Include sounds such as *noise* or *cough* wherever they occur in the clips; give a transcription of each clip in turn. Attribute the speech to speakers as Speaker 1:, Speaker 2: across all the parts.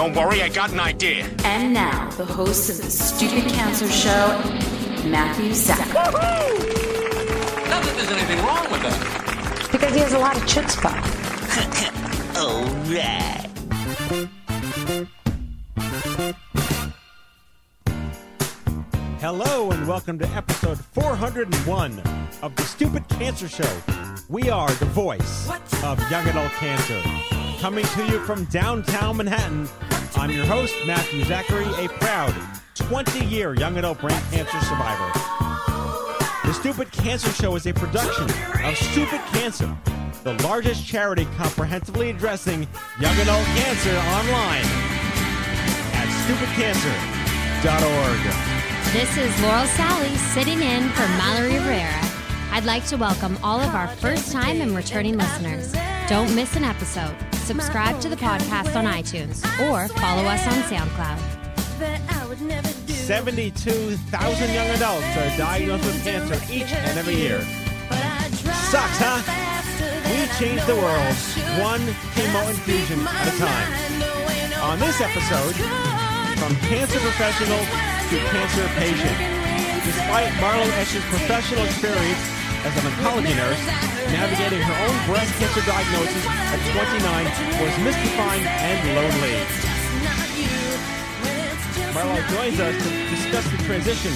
Speaker 1: Don't worry, I got an idea.
Speaker 2: And now, the host of the Stupid Cancer Show, Matthew Zack.
Speaker 3: Not that there's anything wrong with that.
Speaker 2: Because he has a lot of chutzpah. *laughs*
Speaker 4: Hello and welcome to episode 401 of the Stupid Cancer Show. We are the voice of young adult cancer. Coming to you from downtown Manhattan, I'm your host, Matthew Zachary, a proud 20 year young adult brain cancer survivor. The Stupid Cancer Show is a production of Stupid Cancer, the largest charity comprehensively addressing young adult cancer online at stupidcancer.org.
Speaker 5: This is Laurel Sally sitting in for Mallory Rivera. I'd like to welcome all of our first time and returning listeners. Don't miss an episode. Subscribe to the podcast on iTunes or follow us on SoundCloud.
Speaker 4: 72,000 young adults are diagnosed with cancer each and every year. Sucks, huh? We change the world one chemo infusion at a time. On this episode, from cancer professional to cancer patient. Despite Marloe Esch's professional experience as an oncology nurse, navigating her own breast cancer diagnosis at 29 was mystifying and lonely. Marloe joins us to discuss the transition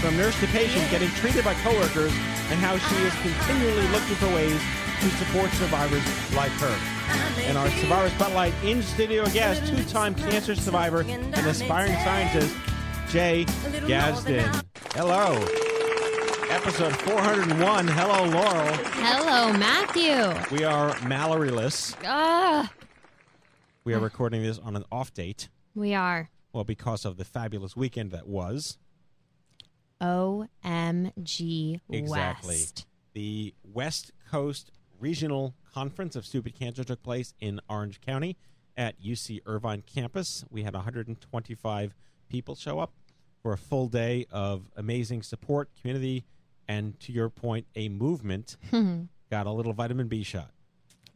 Speaker 4: from nurse to patient, getting treated by coworkers, and how she is continually looking for ways to support survivors like her. And our Survivor Spotlight in studio guest, two time cancer survivor and aspiring scientist, Jay Gadsden. Hello. Episode 401. Hello, Laurel.
Speaker 5: Hello, Matthew.
Speaker 4: We are Malloryless.
Speaker 5: Ah,
Speaker 4: We are recording this on an off date.
Speaker 5: we are.
Speaker 4: Well, because of the fabulous weekend that was.
Speaker 5: OMG
Speaker 4: Exactly.
Speaker 5: West.
Speaker 4: The West Coast Regional Conference of Stupid Cancer took place in Orange County at UC Irvine campus. We had 125 people show up for a full day of amazing support, community, and to your point, a movement. *laughs* Got a little vitamin B shot.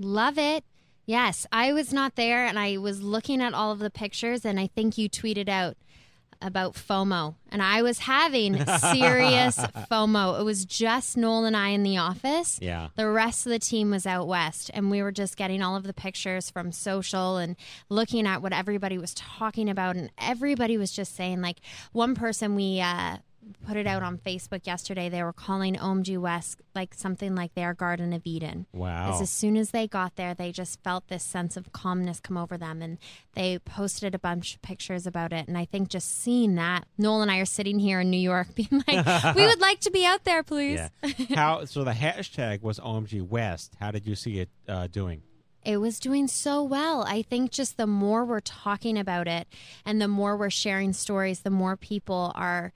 Speaker 5: Love it. Yes, I was not there and I was looking at all of the pictures and I think you tweeted out about FOMO and I was having *laughs* serious FOMO. It was just Noel and I in the office.
Speaker 4: Yeah.
Speaker 5: The rest of the team was out west and we were just getting all of the pictures from social and looking at what everybody was talking about and everybody was just saying like one person we uh put it out on Facebook yesterday. They were calling OMG West like something like their Garden of Eden.
Speaker 4: Wow.
Speaker 5: As, as soon as they got there, they just felt this sense of calmness come over them, and they posted a bunch of pictures about it. And I think just seeing that, Noel and I are sitting here in New York, *laughs* being like, "We would like to be out there, please."
Speaker 4: Yeah. *laughs* How so the hashtag was OMG West. How did you see it uh, doing?
Speaker 5: It was doing so well. I think just the more we're talking about it and the more we're sharing stories, the more people are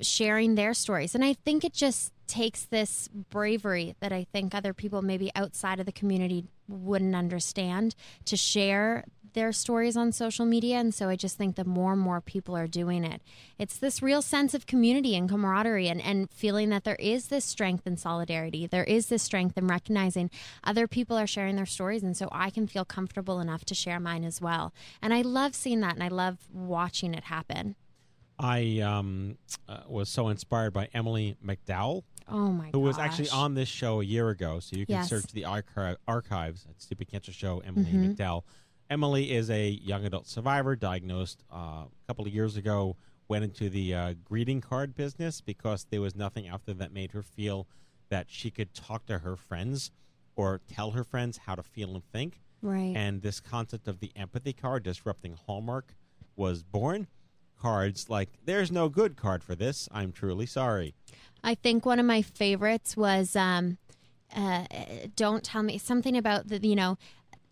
Speaker 5: sharing their stories. And I think it just takes this bravery that I think other people maybe outside of the community wouldn't understand to share their stories on social media. And so I just think the more and more people are doing it, it's this real sense of community and camaraderie and, and feeling that there is this strength and solidarity. There is this strength in recognizing other people are sharing their stories. And so I can feel comfortable enough to share mine as well. And I love seeing that and I love watching it happen.
Speaker 4: I um, uh, was so inspired by Emily McDowell,
Speaker 5: Oh my
Speaker 4: who was actually on this show a year ago. So you can
Speaker 5: Yes.
Speaker 4: search the archi- archives at Stupid Cancer Show, Emily
Speaker 5: Mhm.
Speaker 4: McDowell. Emily is a young adult survivor diagnosed uh, a couple of years ago went into the uh, greeting card business because there was nothing out there that made her feel that she could talk to her friends or tell her friends how to feel and think.
Speaker 5: Right.
Speaker 4: And this concept of the empathy card disrupting Hallmark was born. Cards like, there's no good card for this. I'm truly sorry.
Speaker 5: I think one of my favorites was um, uh, "Don't tell me something about the you know."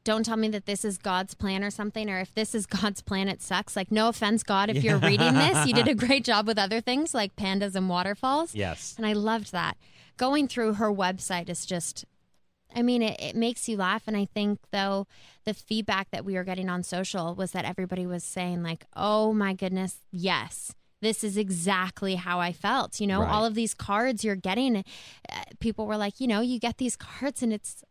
Speaker 5: Don't tell me that this is God's plan or something, or if this is God's plan, it sucks. Like, no offense, God, if you're reading this, you did a great job with other things like pandas and waterfalls.
Speaker 4: Yes.
Speaker 5: And I loved that. Going through her website is just, I mean, it, it makes you laugh. And I think, though, the feedback that we were getting on social was that everybody was saying, like, oh my goodness, yes. This is exactly how I felt. You know,
Speaker 6: Right.
Speaker 5: all of these cards you're getting, uh, people were like, you know, you get these cards and it's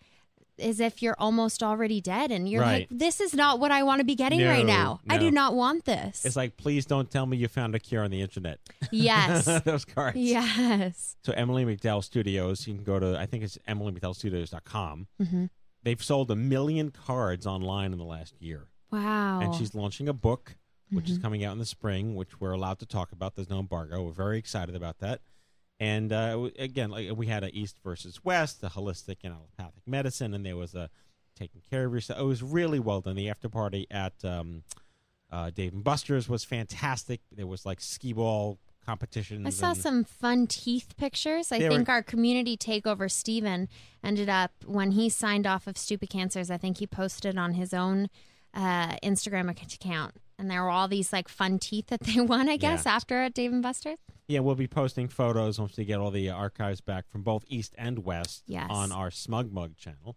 Speaker 5: as if you're almost already dead. And you're
Speaker 4: Right.
Speaker 5: like, this is not what I want to be getting
Speaker 4: No,
Speaker 5: right now. I do not want this.
Speaker 4: It's like, please don't tell me you found a cure on the internet.
Speaker 5: Yes. *laughs*
Speaker 4: Those cards.
Speaker 5: Yes.
Speaker 4: So Emily McDowell Studios, you can go to I think it's emilymcdowellstudios.com.
Speaker 5: Mhm.
Speaker 4: They've sold a million cards online in the last year.
Speaker 5: Wow.
Speaker 4: And she's launching a book, which is
Speaker 5: Mhm.
Speaker 4: coming out in the spring, which we're allowed to talk about. There's no embargo. We're very excited about that. And uh, again, like we had a East versus West, a holistic and allopathic medicine, and there was a taking care of yourself. It was really well done. The after party at um, uh, Dave and Buster's was fantastic. There was like skee ball competitions.
Speaker 5: I saw some fun teeth pictures. I
Speaker 4: They were-
Speaker 5: think our community takeover, Steven, ended up when he signed off of Stupid Cancers. I think he posted on his own uh, Instagram account, and there were all these like fun teeth that *laughs* they won. I guess
Speaker 4: Yeah.
Speaker 5: after at Dave and Buster's.
Speaker 4: Yeah, we'll be posting photos once we get all the archives back from both East and West
Speaker 5: Yes.
Speaker 4: on our Smug Mug channel.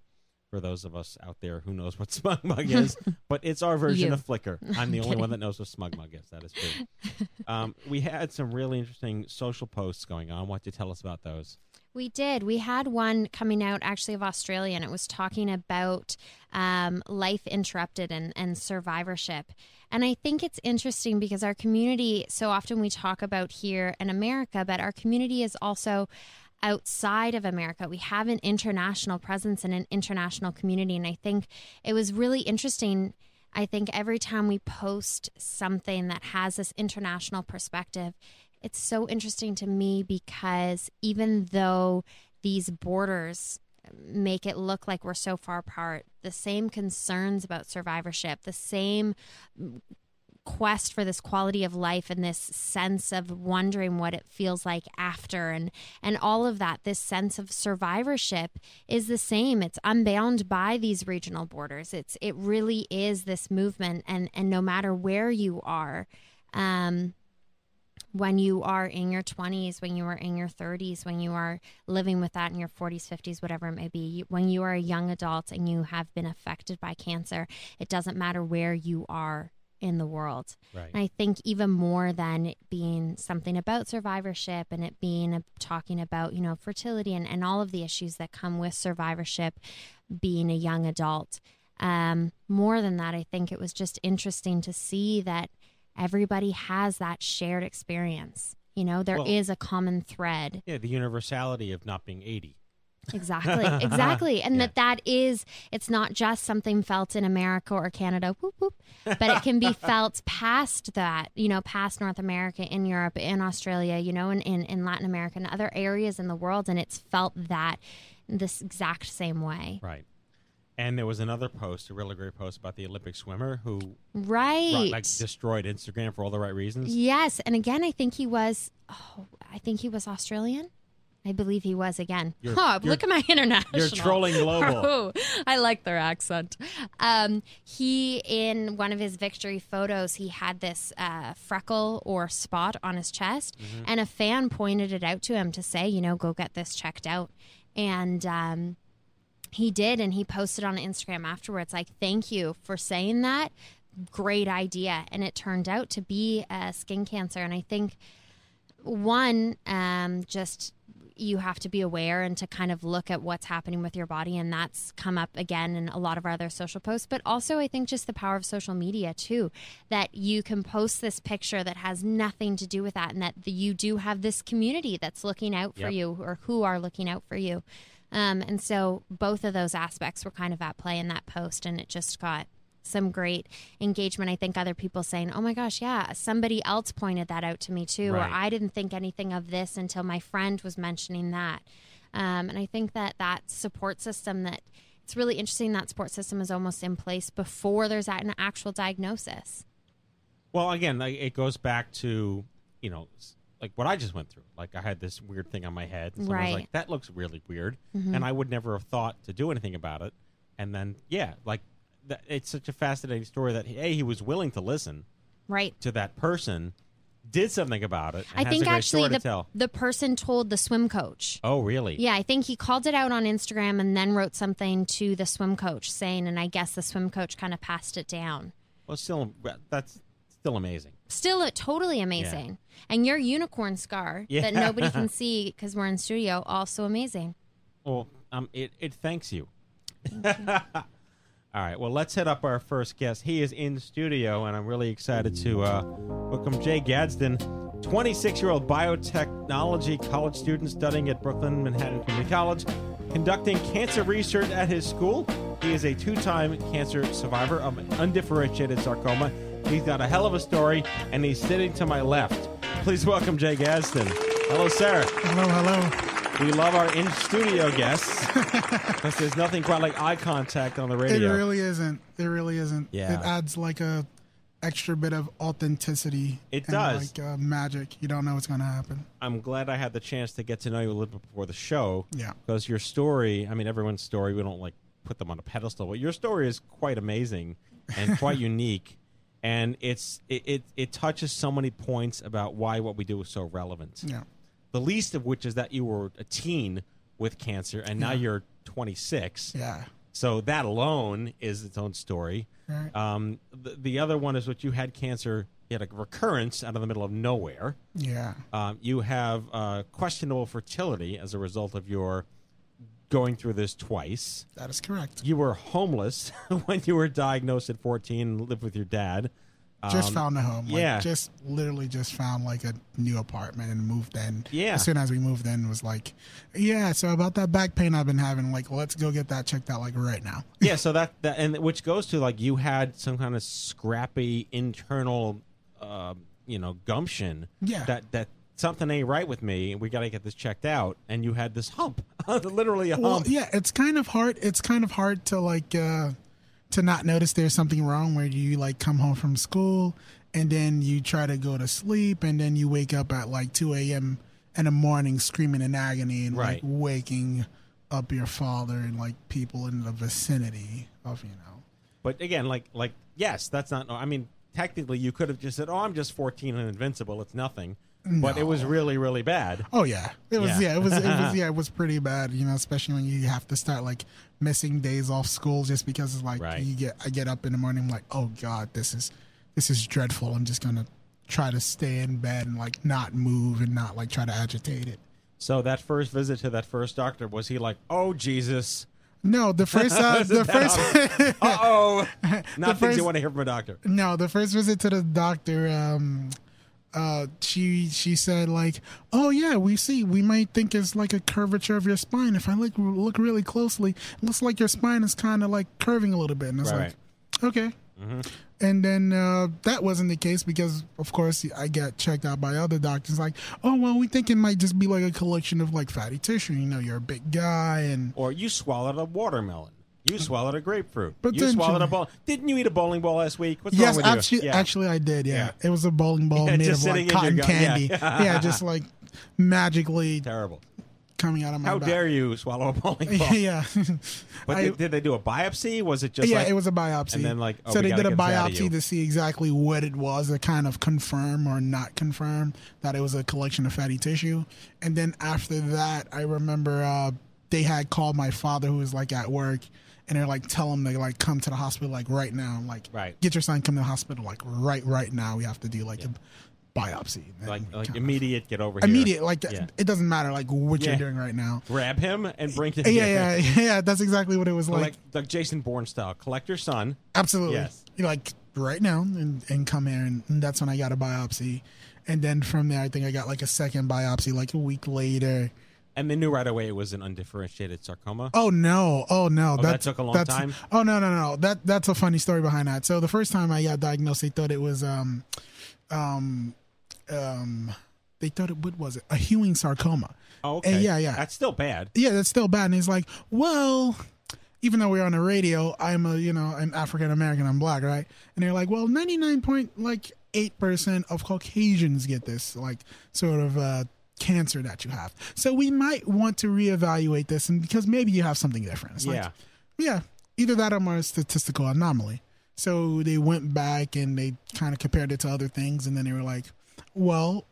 Speaker 4: For those of us out there who knows what *laughs* Smug Mug is, *laughs* but it's our version
Speaker 5: You.
Speaker 4: of Flickr. I'm the only
Speaker 5: Kidding.
Speaker 4: one that knows what Smug Mug is. That is true. um, we had some really interesting social posts going on. Why don't you tell us about those?
Speaker 5: We did. We had one coming out actually of Australia, and it was talking about um, life interrupted and, and survivorship. And I think it's interesting because our community, so often we talk about here in America, but our community is also outside of America. We have an international presence and an international community. And I think it was really interesting. I think every time we post something that has this international perspective, it's so interesting to me because even though these borders make it look like we're so far apart, the same concerns about survivorship, the same quest for this quality of life and this sense of wondering what it feels like after and and all of that this sense of survivorship is the same. It's unbound by these regional borders. It's it really is this movement and and no matter where you are um when you are in your 20s, when you are in your 30s, when you are living with that in your 40s, 50s, whatever it may be, when you are a young adult and you have been affected by cancer, it doesn't matter where you are in the world.
Speaker 6: Right.
Speaker 5: And I think even more than being something about survivorship and it being a, talking about, you know, fertility and, and all of the issues that come with survivorship, being a young adult. Um, more than that, I think it was just interesting to see that everybody has that shared experience. You know, there is
Speaker 4: Well-
Speaker 5: a common thread.
Speaker 4: Yeah, the universality of not being 80.
Speaker 5: Exactly, *laughs* exactly. And
Speaker 4: Yeah.
Speaker 5: that that is, it's not just something felt in America or Canada, whoop, whoop, but it can be *laughs* felt past that, you know, past North America, in Europe, in Australia, you know, in, in, in Latin America and other areas in the world. And it's felt that this exact same way.
Speaker 4: Right. And there was another post, a really great post about the Olympic swimmer who
Speaker 5: Right.
Speaker 4: like destroyed Instagram for all the right reasons.
Speaker 5: Yes, and again, I think he was. Oh, I think he was Australian. I believe he was again.
Speaker 4: You're-
Speaker 5: Huh,
Speaker 4: you're-
Speaker 5: look at my international.
Speaker 4: you're trolling global. *laughs*
Speaker 5: Oh, I like their accent. Um, he in one of his victory photos, he had this uh, freckle or spot on his chest,
Speaker 6: Mhm.
Speaker 5: and a fan pointed it out to him to say, you know, go get this checked out, and. Um, he did, and he posted on Instagram afterwards, like, thank you for saying that. Great idea. And it turned out to be uh, skin cancer. And I think, one, um, just you have to be aware and to kind of look at what's happening with your body. And that's come up again in a lot of our other social posts. But also, I think just the power of social media, too, that you can post this picture that has nothing to do with that, and that the, you do have this community that's looking out for
Speaker 6: Yep.
Speaker 5: you or who are looking out for you. Um, and so both of those aspects were kind of at play in that post, and it just got some great engagement. I think other people saying, "Oh my gosh, yeah, somebody else pointed that out to me too,"
Speaker 4: Right.
Speaker 5: or "I didn't think anything of this until my friend was mentioning that." Um, and I think that that support system that it's really interesting that support system is almost in place before there's an actual diagnosis.
Speaker 4: Well, again, it goes back to you know, like what I just went through. Like I had this weird thing on my head, and someone was
Speaker 5: Right.
Speaker 4: like, "That looks really weird,"
Speaker 5: Mhm.
Speaker 4: and I would never have thought to do anything about it. And then, yeah, like that, it's such a fascinating story that a he was willing to listen
Speaker 5: Right.
Speaker 4: to that person, did something about it. And
Speaker 5: I
Speaker 4: has
Speaker 5: think
Speaker 4: a great
Speaker 5: actually
Speaker 4: story to
Speaker 5: the the person told the swim coach.
Speaker 4: Oh, really?
Speaker 5: Yeah, I think he called it out on Instagram and then wrote something to the swim coach saying, and I guess the swim coach kind of passed it down.
Speaker 4: Well, still, that's still amazing.
Speaker 5: Still, uh, totally amazing. And your unicorn scar
Speaker 4: Yeah.
Speaker 5: that nobody can *laughs* see because we're in studio, also amazing.
Speaker 4: Well, um, it, it thanks you. *laughs* All right, well, let's hit up our first guest. He is in studio, and I'm really excited to uh, welcome Jay Gadsden, 26 year old biotechnology college student studying at Borough of Manhattan Community College, conducting cancer research at his school. He is a two time cancer survivor of undifferentiated sarcoma. He's got a hell of a story, and he's sitting to my left. Please welcome Jay Gadsden. Hello, Sarah.
Speaker 6: Hello, hello.
Speaker 4: We love our in studio guests *laughs* because there's nothing quite like eye contact on the radio.
Speaker 6: It really isn't. It really isn't.
Speaker 4: Yeah.
Speaker 6: It adds like a extra bit of authenticity.
Speaker 4: It
Speaker 6: and
Speaker 4: does.
Speaker 6: Like uh, magic. You don't know what's going to happen.
Speaker 4: I'm glad I had the chance to get to know you a little bit before the show.
Speaker 6: Yeah.
Speaker 4: Because your story, I mean, everyone's story, we don't like put them on a pedestal, but your story is quite amazing and quite *laughs* unique. And it's it, it, it touches so many points about why what we do is so relevant.
Speaker 6: Yeah.
Speaker 4: The least of which is that you were a teen with cancer and now
Speaker 6: Yeah.
Speaker 4: you're 26.
Speaker 6: Yeah.
Speaker 4: So that alone is its own story.
Speaker 6: Right.
Speaker 4: Um, the, the other one is what you had cancer, you had a recurrence out of the middle of nowhere.
Speaker 6: Yeah.
Speaker 4: Um, you have uh, questionable fertility as a result of your going through this twice.
Speaker 6: That is correct.
Speaker 4: You were homeless *laughs* when you were diagnosed at 14 and lived with your dad.
Speaker 6: Just
Speaker 4: Um,
Speaker 6: found a home. Like,
Speaker 4: yeah.
Speaker 6: Just literally just found like a new apartment and moved in.
Speaker 4: Yeah.
Speaker 6: As soon as we moved in, it was like, yeah. So about that back pain I've been having, like, let's go get that checked out, like right now.
Speaker 4: yeah, *laughs* so that, that and which goes to like you had some kind of scrappy internal, uh, you know, gumption.
Speaker 6: Yeah.
Speaker 4: That that something ain't right with me. We got to get this checked out. And you had this hump, *laughs* literally a
Speaker 6: Well,
Speaker 4: hump.
Speaker 6: yeah, it's kind of hard. It's kind of hard to like uh to not notice there's something wrong where you like come home from school and then you try to go to sleep and then you wake up at like 2 a.m. in the morning screaming in agony and
Speaker 4: Right.
Speaker 6: like waking up your father and like people in the vicinity of you know.
Speaker 4: But again, like like yes, that's not. I mean, technically, you could have just said, "Oh, I'm just 14 and invincible. It's nothing." But it was really, really bad.
Speaker 6: Oh yeah, it was.
Speaker 4: Yeah.
Speaker 6: Yeah, it was. It was. *laughs* Yeah, it was pretty bad. You know, especially when you have to start like missing days off school just because it's like
Speaker 4: Right.
Speaker 6: you get. I get up in the morning, I'm like, oh god, this is this is dreadful. I'm just gonna try to stay in bed and like not move and not like try to agitate it.
Speaker 4: So that first visit to that first doctor was he like, "Oh Jesus"?
Speaker 6: No, the first. Uh, *laughs* the first. *laughs*
Speaker 4: Uh oh. Not things
Speaker 6: first-
Speaker 4: you want to hear from a doctor.
Speaker 6: No, the first visit to the doctor, um, uh, she she said like, "Oh yeah, we see. We might think it's like a curvature of your spine. If I look look really closely, it looks like your spine is kind of like curving a little bit." And it's
Speaker 4: Right.
Speaker 6: like, okay. And then uh, that wasn't the case because, of course, I got checked out by other doctors. Like, oh well, we think it might just be like a collection of like fatty tissue. You know, you're a big guy, and
Speaker 4: Or you swallowed a watermelon. You swallowed a grapefruit.
Speaker 6: But
Speaker 4: you swallowed
Speaker 6: you-
Speaker 4: a ball. Didn't you eat a bowling ball last week? What's
Speaker 6: yes,
Speaker 4: wrong with you?
Speaker 6: actually,
Speaker 4: Yeah.
Speaker 6: actually, I did. Yeah.
Speaker 4: Yeah.
Speaker 6: it was a bowling ball *laughs*
Speaker 4: Yeah,
Speaker 6: made of like cotton candy. yeah, *laughs* just like magically
Speaker 4: terrible.
Speaker 6: coming out of my.
Speaker 4: How
Speaker 6: back.
Speaker 4: dare you swallow a bowling *laughs* ball?
Speaker 6: yeah.
Speaker 4: But
Speaker 6: I-
Speaker 4: did, did they do a biopsy? Was it just
Speaker 6: yeah,
Speaker 4: like
Speaker 6: it was a biopsy.
Speaker 4: And then like, oh,
Speaker 6: so they did a
Speaker 4: get this out of you.
Speaker 6: biopsy to see exactly what it was to kind of confirm or not confirm that it was a collection of fatty tissue. And then after that, I remember uh, they had called my father who was like at work. And they're like, tell him to like come to the hospital like right now. I'm like,
Speaker 4: Right.
Speaker 6: get your son come to the hospital like right right now. We have to do like a biopsy.
Speaker 4: Like like
Speaker 6: kind of-
Speaker 4: immediate get over here.
Speaker 6: immediate. Like
Speaker 4: Yeah.
Speaker 6: it doesn't matter like what
Speaker 4: Yeah.
Speaker 6: you're doing right now.
Speaker 4: grab him and bring him.
Speaker 6: Yeah, yeah, yeah. That's exactly what it was like.
Speaker 4: like like Jason Bourne style. Collect your son.
Speaker 6: Absolutely.
Speaker 4: Yes.
Speaker 6: You're like right now and, and come here and, and that's when I got a biopsy. And then from there I think I got like a second biopsy like a week later.
Speaker 4: And they knew right away it was an undifferentiated sarcoma.
Speaker 6: Oh no! Oh no!
Speaker 4: Oh, that took a long
Speaker 6: that's-
Speaker 4: time?
Speaker 6: Oh no no no! That that's a funny story behind that. So the first time I got diagnosed, they thought it was um, um, um, they thought it what was it a Ewing sarcoma.
Speaker 4: Oh, okay.
Speaker 6: And yeah, yeah.
Speaker 4: That's still bad.
Speaker 6: Yeah, that's still bad. And he's like, well, even though we're on the radio, I'm a you know I'm African American, I'm black, right? And they're like, well, ninety nine point like eight percent of Caucasians get this like sort of uh, cancer that you have. So we might want to reevaluate this, and because maybe you have something different. It's like,
Speaker 4: Yeah.
Speaker 6: yeah, either that or more statistical anomaly. So they went back and they kind of compared it to other things, and then they were like, well,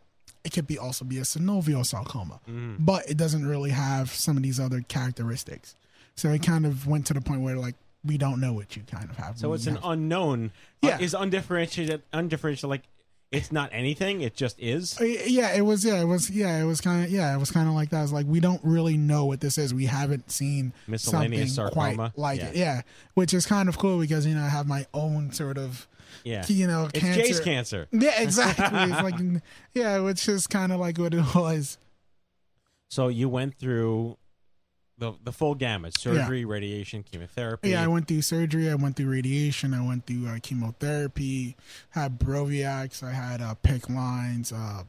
Speaker 6: it could be also be a synovial sarcoma,
Speaker 4: Mm.
Speaker 6: but it doesn't really have some of these other characteristics. So it kind of went to the point where like we don't know what you kind of have.
Speaker 4: So it's an
Speaker 6: have-
Speaker 4: unknown.
Speaker 6: Yeah.
Speaker 4: Uh, is undifferentiated undifferentiated like it's not anything, it just is?
Speaker 6: Uh, yeah, it was. Yeah, it was. Yeah, it was kind of. Yeah, it was kind of like that. It's like we don't really know what this is. We haven't seen
Speaker 4: Miscellaneous
Speaker 6: something
Speaker 4: sarcoma?
Speaker 6: quite like
Speaker 4: Yeah.
Speaker 6: it. Yeah, which is kind of cool because you know I have my own sort of.
Speaker 4: Yeah.
Speaker 6: You know,
Speaker 4: It's
Speaker 6: cancer.
Speaker 4: Jay's cancer. *laughs*
Speaker 6: Yeah, exactly. it's like, *laughs* yeah, which is kind of like what it was.
Speaker 4: So you went through the the full gamut: surgery, radiation, chemotherapy.
Speaker 6: Yeah, I went through surgery. I went through radiation. I went through uh, chemotherapy. Had Broviacs. I had uh, PICC lines, uh,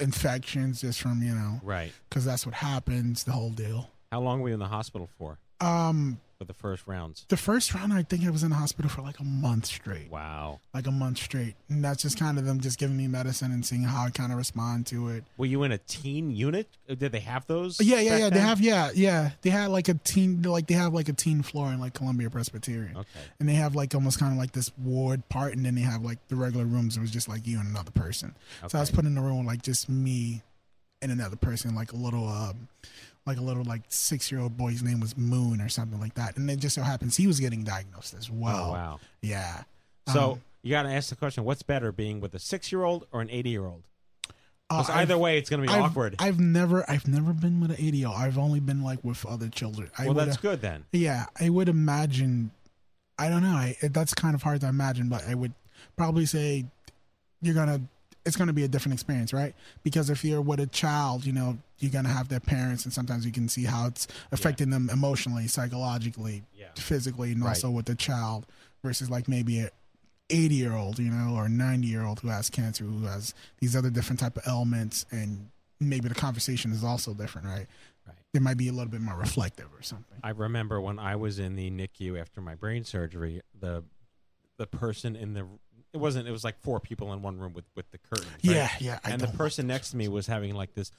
Speaker 6: infections just from you know,
Speaker 4: Right.
Speaker 6: because that's what happens. The whole deal.
Speaker 4: How long were you in the hospital for?
Speaker 6: Um,
Speaker 4: For the first rounds.
Speaker 6: the first round, I think I was in the hospital for like a month straight.
Speaker 4: Wow.
Speaker 6: Like a month straight, and that's just kind of them just giving me medicine and seeing how I kind of respond to it.
Speaker 4: Were you in a teen unit? Uh, Did they have those?
Speaker 6: Yeah, yeah, yeah. They have, yeah, yeah. They had like a teen, like they have like a teen floor in like Columbia Presbyterian.
Speaker 4: Okay.
Speaker 6: And they have like almost kind of like this ward part, and then they have like the regular rooms. It was just like you and another person. So I was put in a room with like just me and another person, like a little, um, like a little like six year old boy's name was Moon or something like that. And it just so happens he was getting diagnosed as well.
Speaker 4: Oh, wow.
Speaker 6: Yeah.
Speaker 4: So
Speaker 6: Um,
Speaker 4: you got to ask the question: What's better, being with a six-year-old or an eighty-year-old?
Speaker 6: Uh,
Speaker 4: Because
Speaker 6: I've-
Speaker 4: either way, it's going to be
Speaker 6: I've-
Speaker 4: awkward.
Speaker 6: I've never, I've never been with an ADO. I've only been like with other children. I
Speaker 4: well, that's
Speaker 6: uh,
Speaker 4: good then.
Speaker 6: Yeah, I would imagine. I don't know. I, that's kind of hard to imagine, but I would probably say you're gonna. It's gonna be a different experience, right? Because if you're with a child, you know, you're gonna have their parents, and sometimes you can see how it's affecting them emotionally, psychologically, physically, and
Speaker 4: Right.
Speaker 6: also with the child versus like maybe a 80 year old, you know, or 90 year old who has cancer, who has these other different type of ailments, and maybe the conversation is also different, right?
Speaker 4: Right.
Speaker 6: It might be a little bit more reflective or something.
Speaker 4: I remember when I was in the NICU after my brain surgery, the the person in the it wasn't it was like four people in one room with with the curtain. right?
Speaker 6: Yeah, yeah, I
Speaker 4: and the person next to me was having like this.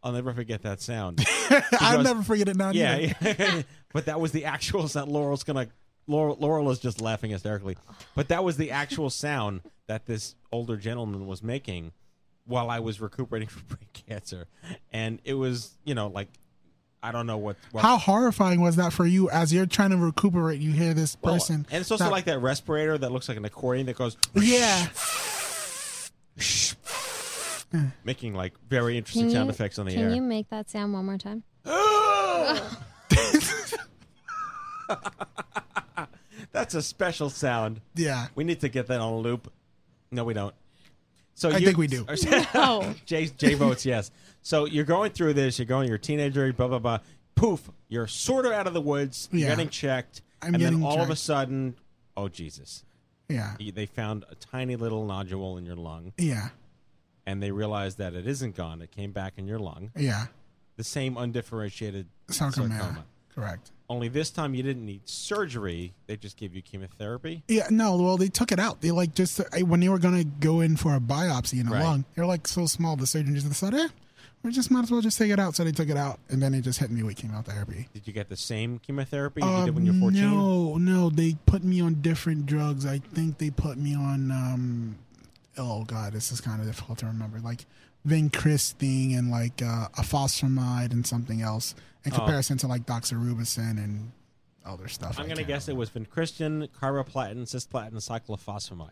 Speaker 4: I'll never forget that sound. *laughs*
Speaker 6: I'll never forget it now.
Speaker 4: Yeah, yeah. *laughs* but that was the actual sound. Laurel's gonna. Laurel, Laurel is just laughing hysterically. But that was the actual sound that this older gentleman was making while I was recuperating *laughs* from brain cancer, and it was you know like I don't know what. what
Speaker 6: How horrifying was that for you as you're trying to recuperate? You hear this
Speaker 4: well,
Speaker 6: person,
Speaker 4: and it's also
Speaker 6: that-
Speaker 4: like that respirator that looks like an accordion that goes
Speaker 6: yeah, *laughs*
Speaker 4: making like very interesting
Speaker 5: Can
Speaker 4: sound effects on the
Speaker 5: Can
Speaker 4: air.
Speaker 5: Can you make that sound one more time? *gasps* *laughs*
Speaker 4: That's a special sound.
Speaker 6: Yeah.
Speaker 4: we need to get that on a loop. No, we don't. So
Speaker 6: I
Speaker 4: you-
Speaker 6: think we do.
Speaker 5: No. *laughs*
Speaker 4: Jay, oh. Jay votes yes. So you're going through this. You're going. You're a teenager. Blah blah blah. Poof. You're sort of out of the woods. You're
Speaker 6: Yeah.
Speaker 4: getting checked.
Speaker 6: I'm
Speaker 4: and then
Speaker 6: getting
Speaker 4: all of a
Speaker 6: checked.
Speaker 4: sudden, oh Jesus!
Speaker 6: yeah,
Speaker 4: Y- They found a tiny little nodule in your lung,
Speaker 6: yeah,
Speaker 4: and they realized that it isn't gone. It came back in your lung.
Speaker 6: yeah.
Speaker 4: The same undifferentiated
Speaker 6: Sarcoma,
Speaker 4: sarcoma.
Speaker 6: correct.
Speaker 4: Only this time you didn't need surgery. They just gave you chemotherapy.
Speaker 6: Yeah, no. Well, they took it out. They like just when they were gonna go in for a biopsy in the
Speaker 4: Right.
Speaker 6: lung. They're like so small. The surgeon just decided, eh, we just might as well just take it out. So they took it out, and then they just hit me with chemotherapy.
Speaker 4: Did you get the same chemotherapy you
Speaker 6: Um,
Speaker 4: did when you were 14?
Speaker 6: No, no, they put me on different drugs. I think they put me on. um Oh God, this is kind of difficult to remember. Like vincristine and like uh, ifosfamide and something else in
Speaker 4: Oh.
Speaker 6: comparison to like doxorubicin and other stuff.
Speaker 4: I'm
Speaker 6: I
Speaker 4: going to
Speaker 6: can't
Speaker 4: guess it was vincristine, carboplatin, cisplatin, cyclophosphamide.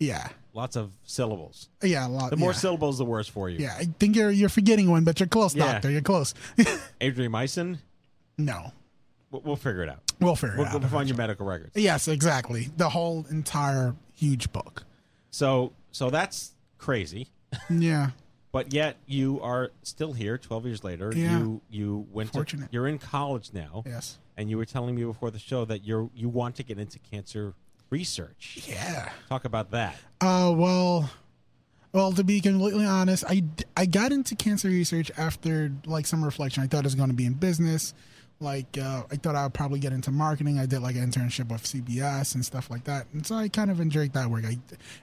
Speaker 6: Yeah,
Speaker 4: Lots of syllables.
Speaker 6: yeah, a lot.
Speaker 4: The more
Speaker 6: yeah.
Speaker 4: syllables, the worse for you.
Speaker 6: Yeah, I think you're you're forgetting one, but you're close,
Speaker 4: Yeah.
Speaker 6: doctor. You're close. *laughs*
Speaker 4: Adriamycin.
Speaker 6: no,
Speaker 4: We'll, we'll figure it out.
Speaker 6: we'll figure
Speaker 4: We'll,
Speaker 6: it out.
Speaker 4: we'll find your medical records.
Speaker 6: Yes, exactly. The whole entire huge book.
Speaker 4: So, so that's crazy. *laughs*
Speaker 6: Yeah.
Speaker 4: But yet you are still here, twelve years later.
Speaker 6: Yeah.
Speaker 4: You you went
Speaker 6: Fortunate.
Speaker 4: to you're in college now.
Speaker 6: Yes.
Speaker 4: And you were telling me before the show that you're you want to get into cancer research.
Speaker 6: Yeah.
Speaker 4: Talk about that.
Speaker 6: Uh, well, well, to be completely honest, I I got into cancer research after like some reflection. I thought I was going to be in business. Like, uh, I thought I would probably get into marketing. I did like an internship with CBS and stuff like that. And so I kind of enjoyed that work. I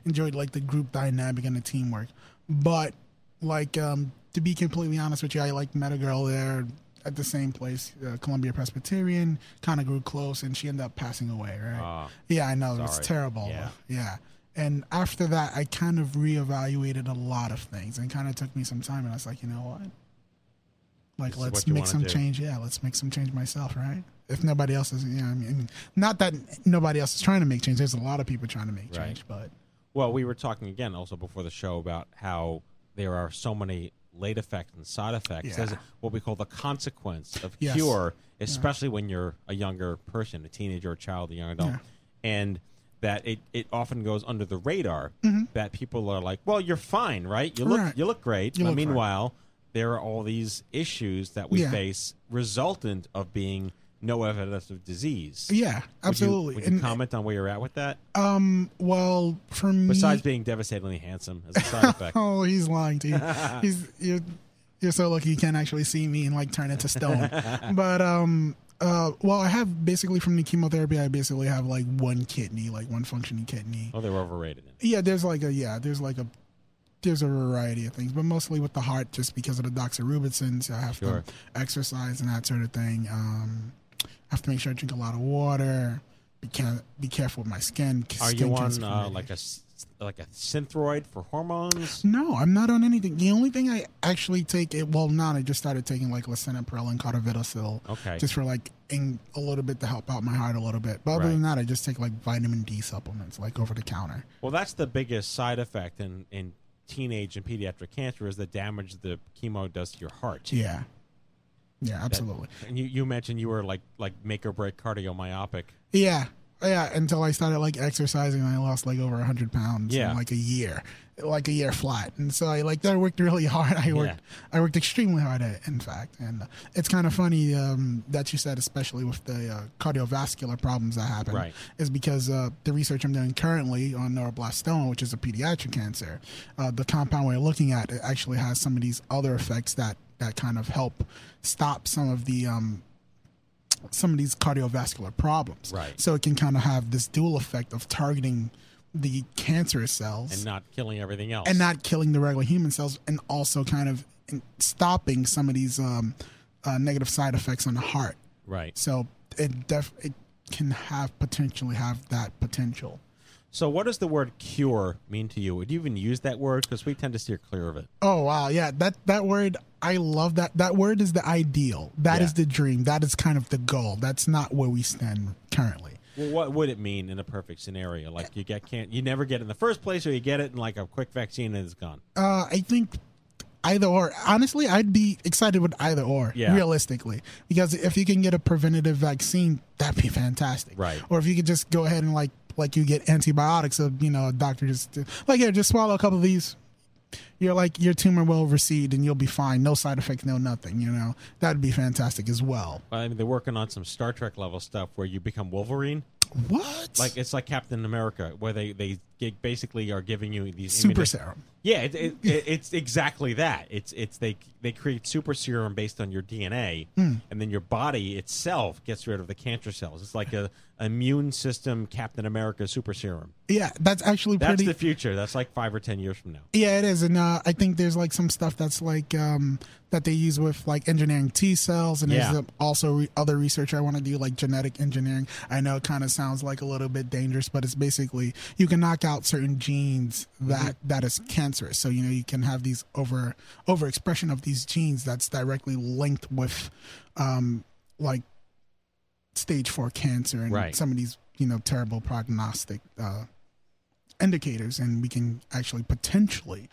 Speaker 6: enjoyed like the group dynamic and the teamwork. But like, um, to be completely honest with you, I like met a girl there at the same place, uh, Columbia Presbyterian. Kind of grew close, and she ended up passing away. Right?
Speaker 4: Ah,
Speaker 6: yeah, I know it's
Speaker 4: sorry.
Speaker 6: terrible.
Speaker 4: Yeah.
Speaker 6: yeah. And after that, I kind of reevaluated a lot of things, and kind of took me some time. And I was like, you know what? Like,
Speaker 4: This
Speaker 6: let's make some
Speaker 4: do.
Speaker 6: change. Yeah, let's make some change myself, right? If nobody else is, you know, I mean, not that nobody else is trying to make change. There's a lot of people trying to make
Speaker 4: Right.
Speaker 6: change, but
Speaker 4: Well, we were talking again also before the show about how there are so many late effects and side effects.
Speaker 6: Yeah.
Speaker 4: There's what we call the consequence of
Speaker 6: Yes.
Speaker 4: cure, especially when you're a younger person, a teenager, a child, a young adult,
Speaker 6: Yeah.
Speaker 4: and that it, it often goes under the radar
Speaker 6: Mhm.
Speaker 4: that people are like, "Well, you're fine, right? You look
Speaker 6: Right.
Speaker 4: you look great."
Speaker 6: You
Speaker 4: but
Speaker 6: look fine.
Speaker 4: meanwhile, there are all these issues that we
Speaker 6: Yeah.
Speaker 4: face resultant of being no evidence of disease.
Speaker 6: Yeah,
Speaker 4: Would you-
Speaker 6: absolutely.
Speaker 4: Would you,
Speaker 6: And-
Speaker 4: comment on where you're at with that?
Speaker 6: um, well, for me,
Speaker 4: Besides being devastatingly handsome as a side effect. *laughs*
Speaker 6: oh, he's lying to you. *laughs* he's you're, you're so lucky you can't actually see me and like turn into stone. *laughs* but um, uh, well, I have basically from the chemotherapy, I basically have like one kidney, like one functioning kidney.
Speaker 4: Oh, they were overrated.
Speaker 6: Yeah, there's like a yeah, there's like a there's a variety of things, but mostly with the heart, just because of the doxorubicin. So I have
Speaker 4: Sure.
Speaker 6: to exercise and that sort of thing. Um, I have to make sure I drink a lot of water. Be care- be careful with my skin.
Speaker 4: Are
Speaker 6: skin
Speaker 4: you on uh, like a like a synthroid for hormones?
Speaker 6: No, I'm not on anything. The only thing I actually take it well not I just started taking like lisinopril and carvedilol.
Speaker 4: Okay.
Speaker 6: Just for like in a little bit to help out my heart a little bit. But other
Speaker 4: Right.
Speaker 6: than that, I just take like vitamin D supplements, like over the counter.
Speaker 4: Well, that's the biggest side effect in in teenage and pediatric cancer is the damage the chemo does to your heart.
Speaker 6: Yeah. Yeah,
Speaker 4: That-
Speaker 6: absolutely.
Speaker 4: and you, you mentioned you were like like make or break cardiomyopic.
Speaker 6: Yeah. Yeah, until I started like exercising, I lost like over hundred pounds
Speaker 4: Yeah.
Speaker 6: in like a year, like a year flat. And so I like I worked really hard. *laughs* I worked,
Speaker 4: Yeah.
Speaker 6: I worked extremely hard at it, in fact. And it's kind of funny um, that you said, especially with the uh, cardiovascular problems that happen,
Speaker 4: Right.
Speaker 6: is because uh, the research I'm doing currently on neuroblastoma, which is a pediatric cancer, uh, the compound we're looking at it actually has some of these other effects that that kind of help stop some of the um, some of these cardiovascular problems.
Speaker 4: Right.
Speaker 6: So it can kind of have this dual effect of targeting the cancerous cells
Speaker 4: and not killing everything else.
Speaker 6: and not killing the regular human cells, and also kind of stopping some of these um, uh, negative side effects on the heart.
Speaker 4: right.
Speaker 6: So it def it can have potentially have that potential.
Speaker 4: So, what does the word cure mean to you? Would you even use that word? Because we tend to steer clear of it.
Speaker 6: Oh wow, yeah that that word I love that that word is the ideal. That is
Speaker 4: Yeah.
Speaker 6: the dream. That is kind of the goal. That's not where we stand currently.
Speaker 4: Well, what would it mean in a perfect scenario? Like you get can't you never get it in the first place, or you get it in like a quick vaccine and it's gone.
Speaker 6: Uh, I think either or. Honestly, I'd be excited with either or.
Speaker 4: Yeah.
Speaker 6: Realistically, because if you can get a preventative vaccine, that'd be fantastic.
Speaker 4: Right.
Speaker 6: Or if you could just go ahead and like like you get antibiotics, so you know a doctor just like here, just swallow a couple of these. You're like your tumor will recede and you'll be fine. No side effects, no nothing. You know that'd be fantastic as well.
Speaker 4: I mean, they're working on some Star Trek level stuff where you become Wolverine.
Speaker 6: What?
Speaker 4: Like it's like Captain America, where they they basically are giving you these
Speaker 6: Super
Speaker 4: immuni-
Speaker 6: serum.
Speaker 4: Yeah, it, it, it, it's exactly that. It's it's they they create super serum based on your DNA,
Speaker 6: Hmm.
Speaker 4: and then your body itself gets rid of the cancer cells. It's like a immune system Captain America super serum.
Speaker 6: Yeah, that's actually
Speaker 4: That's
Speaker 6: pretty.
Speaker 4: That's the future. That's like five or ten years from now.
Speaker 6: Yeah, it is, and uh, I think there's like some stuff that's like um, that they use with like engineering T cells, and
Speaker 4: Yeah.
Speaker 6: there's also re- other research I want to do like genetic engineering. I know it kind of sounds like a little bit dangerous, but it's basically you can knock out certain genes that that is cancerous. So you know you can have these over overexpression of these genes that's directly linked with um, like stage four cancer and
Speaker 4: Right.
Speaker 6: some of these you know terrible prognostic uh, indicators, and we can actually potentially,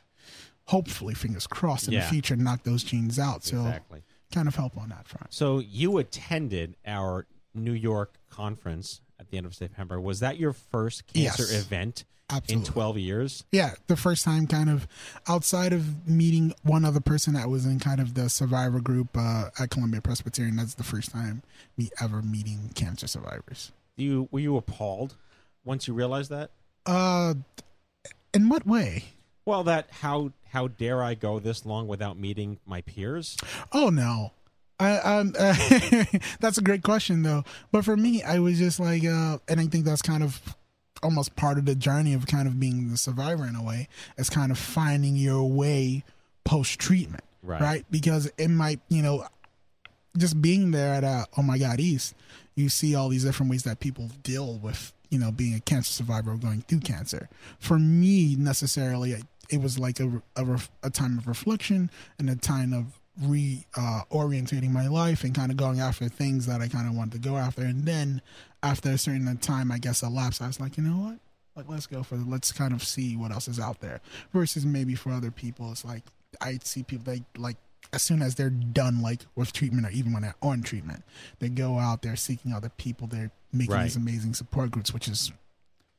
Speaker 6: hopefully, fingers crossed, in
Speaker 4: Yeah.
Speaker 6: the future, knock those genes out. So
Speaker 4: Exactly.
Speaker 6: kind of help on that front.
Speaker 4: So you attended our New York conference at the end of September. Was that your first cancer
Speaker 6: Yes.
Speaker 4: event?
Speaker 6: Absolutely.
Speaker 4: in 12 years.
Speaker 6: Yeah, the first time, kind of outside of meeting one other person that was in kind of the survivor group uh, at Columbia Presbyterian. That's the first time me ever meeting cancer survivors.
Speaker 4: You were you appalled once you realized that?
Speaker 6: Uh, in what way?
Speaker 4: Well, that how how dare I go this long without meeting my peers?
Speaker 6: Oh no. I, um, *laughs* that's a great question though. But for me, I was just like, uh, and I think that's kind of almost part of the journey of kind of being the survivor in a way. Is kind of finding your way post treatment,
Speaker 4: Right.
Speaker 6: right? Because it might, you know, just being there at uh, Oh My God East, you see all these different ways that people deal with, you know, being a cancer survivor or going through cancer. For me, necessarily, it- was like a, a, a time of reflection and a time of re uh, my life and kind of going after things that I kind of wanted to go after. And then after a certain time, I guess elapsed, I was like, you know what? Like, let's go for it. Let's kind of see what else is out there. Versus maybe for other people, it's like I see people they like as soon as they're done like with treatment or even when they're on treatment, they go out there seeking other people. They're making
Speaker 4: Right.
Speaker 6: these amazing support groups, which is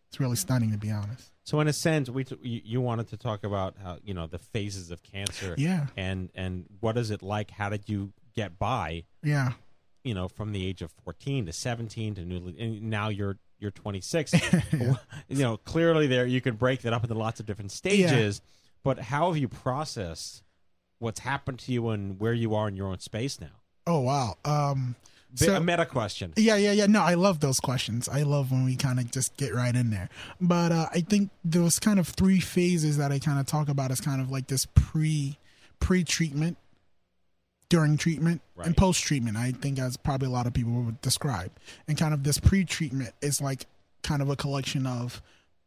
Speaker 6: it's really stunning to be honest.
Speaker 4: So in a sense, we t- you, you wanted to talk about how you know the phases of cancer,
Speaker 6: Yeah.
Speaker 4: and and what is it like? How did you get by?
Speaker 6: Yeah.
Speaker 4: You know, from the age of fourteen to seventeen to newly, and now you're you're 26. *laughs* *laughs* you know, clearly there you can break that up into lots of different stages. But how have you processed what's happened to you and where you are in your own space now?
Speaker 6: Oh wow. Um so-
Speaker 4: a meta question.
Speaker 6: Yeah, yeah, yeah. No, I love those questions. I love when we kind of just get right in there. But uh, I think those kind of three phases that I kind of talk about is kind of like this pre pre treatment, during treatment, and post treatment. I think as probably a lot of people would describe. And kind of this pre treatment is like kind of a collection of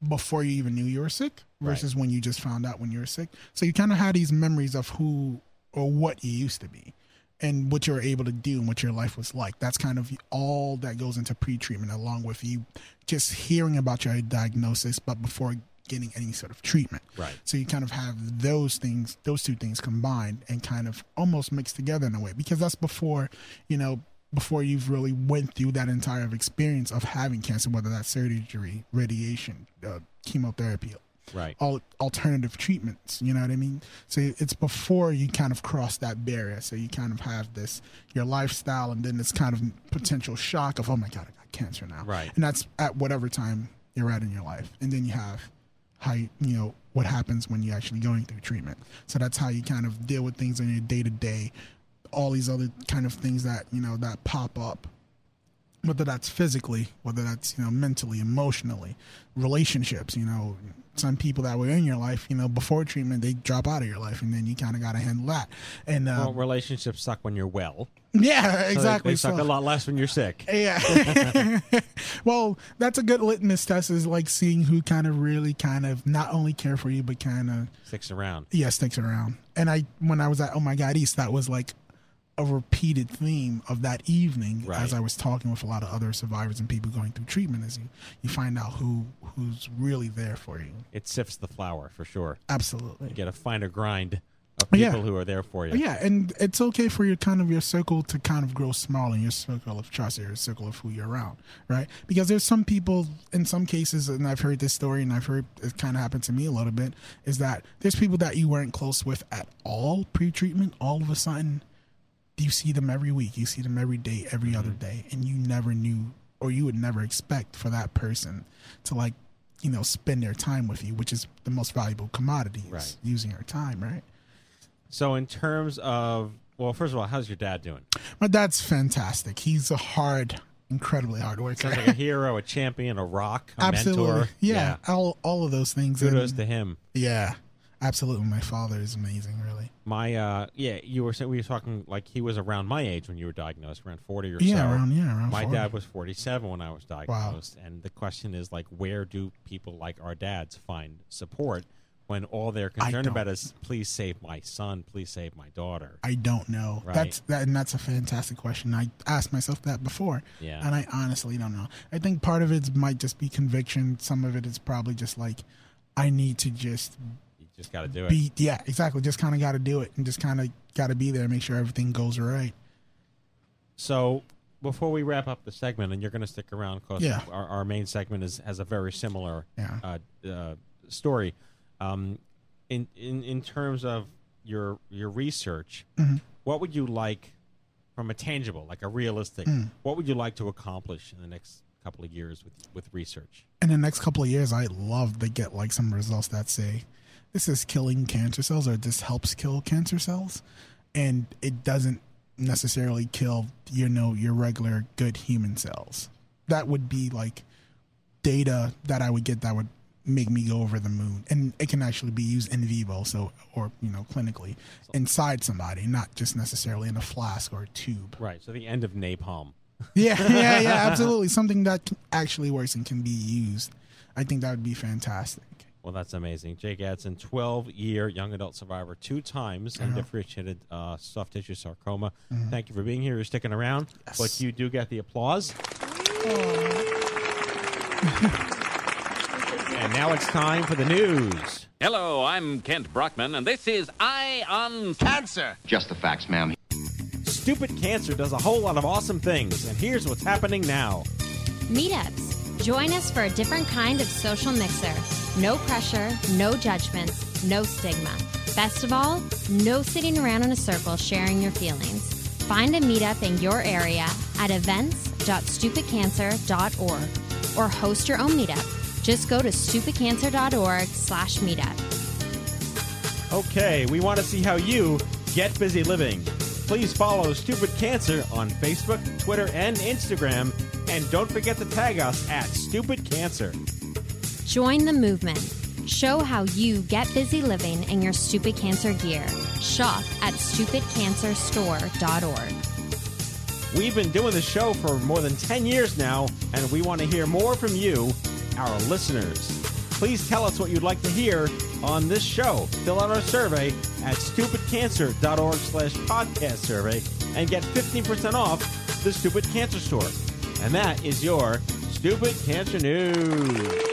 Speaker 6: before you even knew you were sick versus when you just found out when you were sick. So you kind of had these memories of who or what you used to be and what you were able to do and what your life was like. That's kind of all that goes into pre-treatment, along with you just hearing about your diagnosis, but before getting any sort of treatment.
Speaker 4: Right.
Speaker 6: So you kind of have those things, those two things combined, and kind of almost mixed together in a way, because that's before, you know, before you've really went through that entire experience of having cancer, whether that's surgery, radiation, uh, chemotherapy,
Speaker 4: Right.
Speaker 6: all alternative treatments. You know what I mean? So it's before you kind of cross that barrier. So you kind of have this your lifestyle, and then this kind of potential shock of oh my god, I got cancer now.
Speaker 4: Right.
Speaker 6: And that's at whatever time you're at in your life, and then you have how you, you know what happens when you're actually going through treatment. So that's how you kind of deal with things in your day to day. All these other kind of things that you know that pop up whether that's physically, whether that's you know mentally, emotionally, relationships. You know, some people that were in your life, you know, before treatment, they drop out of your life, and then you kind of got to handle that. And uh,
Speaker 4: well, relationships suck when you're well.
Speaker 6: Yeah,
Speaker 4: So they-
Speaker 6: exactly.
Speaker 4: They, suck
Speaker 6: So-
Speaker 4: a lot less when you're sick. *laughs*
Speaker 6: yeah. *laughs* well, that's a good litmus test is like seeing who kind of really kind of not only care for you, but kind of
Speaker 4: Sticks around.
Speaker 6: yeah sticks around. And I, when I was at Oh My God East, that was like a repeated theme of that evening
Speaker 4: Right.
Speaker 6: as I was talking with a lot of other survivors and people going through treatment. Is you you find out who who's really there for you.
Speaker 4: It sifts the flour for sure.
Speaker 6: Absolutely.
Speaker 4: You get a finer grind of
Speaker 6: Yeah.
Speaker 4: people who are there for you.
Speaker 6: Yeah, and it's okay for your kind of your circle to kind of grow small in your circle of trust, or your circle of who you're around, right? Because there's some people, in some cases, and I've heard this story, and I've heard it kind of happened to me a little bit, is that there's people that you weren't close with at all pre-treatment. All of a sudden, you see them every week, you see them every day, every mm-hmm. other day, and you never knew, or you would never expect for that person to like, you know, spend their time with you, which is the most valuable commodity,
Speaker 4: Right.
Speaker 6: using your time, right?
Speaker 4: So in terms of well, first of all, how's your dad doing?
Speaker 6: My dad's fantastic. He's a hard, incredibly hard worker.
Speaker 4: Sounds like a *laughs* hero, a champion, a rock, a
Speaker 6: absolutely,
Speaker 4: mentor.
Speaker 6: yeah, all all of those things.
Speaker 4: Kudos
Speaker 6: and-
Speaker 4: to him.
Speaker 6: Yeah, absolutely. My father is amazing. Really.
Speaker 4: My uh yeah, you were saying we were talking like he was around my age when you were diagnosed, around forty or so.
Speaker 6: Yeah,
Speaker 4: so.
Speaker 6: around- yeah, around
Speaker 4: My
Speaker 6: 40.
Speaker 4: dad was forty seven when I was diagnosed. And the question is like where do people like our dads find support when all they're concerned about is please save my son, please save my daughter.
Speaker 6: I don't know.
Speaker 4: Right.
Speaker 6: That's that, and that's a fantastic question. I asked myself that before,
Speaker 4: Yeah.
Speaker 6: and I honestly don't know. I think part of it might just be conviction. Some of it is probably just like I need to just
Speaker 4: Just gotta do it.
Speaker 6: be. Yeah, exactly. Just kind of got to do it, and just kind of got to be there, and make sure everything goes right.
Speaker 4: So before we wrap up the segment, and you're going to stick around because
Speaker 6: Yeah.
Speaker 4: our, our main segment is has a very similar
Speaker 6: Yeah.
Speaker 4: uh, uh, story. Um, in, in in terms of your your research,
Speaker 6: Mhm.
Speaker 4: what would you like from a tangible, like a realistic?
Speaker 6: Mm.
Speaker 4: What would you like to accomplish in the next couple of years with with research?
Speaker 6: in the next couple of years, I'd love to get like some results that say this is killing cancer cells or this helps kill cancer cells, and it doesn't necessarily kill you know your regular good human cells. That would be like data that I would get that would make me go over the moon, and it can actually be used in vivo, so or you know clinically inside somebody, not just necessarily in a flask or a tube.
Speaker 4: Right. So the end of napalm. *laughs*
Speaker 6: Yeah, yeah, yeah, *laughs* absolutely. Something that actually works and can be used. I think that would be fantastic.
Speaker 4: Well, that's amazing. Jay Gadsden, 12 year young adult survivor, two times
Speaker 6: Uh-huh.
Speaker 4: undifferentiated uh, soft tissue sarcoma.
Speaker 6: Mhm.
Speaker 4: Thank you for being here. You're sticking around, but you do get the applause. and now it's time for the news.
Speaker 7: Hello, I'm Kent Brockman, and this is Eye on Cancer.
Speaker 8: Just the facts, ma'am.
Speaker 4: Stupid Cancer does a whole lot of awesome things, and here's what's happening now.
Speaker 5: Meetups. Join us for a different kind of social mixer. No pressure, no judgments, no stigma. Best of all, no sitting around in a circle sharing your feelings. Find a meetup in your area at events.stupidcancer.org or host your own meetup. Just go to stupidcancer.org slash meetup.
Speaker 4: Okay, we want to see how you get busy living. Please follow Stupid Cancer on Facebook, Twitter, and Instagram. And don't forget to tag us at Stupid Cancer.
Speaker 5: Join the movement. Show how you get busy living in your Stupid Cancer gear. Shop at stupidcancerstore.org.
Speaker 4: We've been doing the show for more than 10 years now, and we want to hear more from you, our listeners. Please tell us what you'd like to hear on this show. Fill out our survey at stupidcancer.org slash podcast survey and get 15% off the Stupid Cancer Store. And that is your Stupid Cancer News.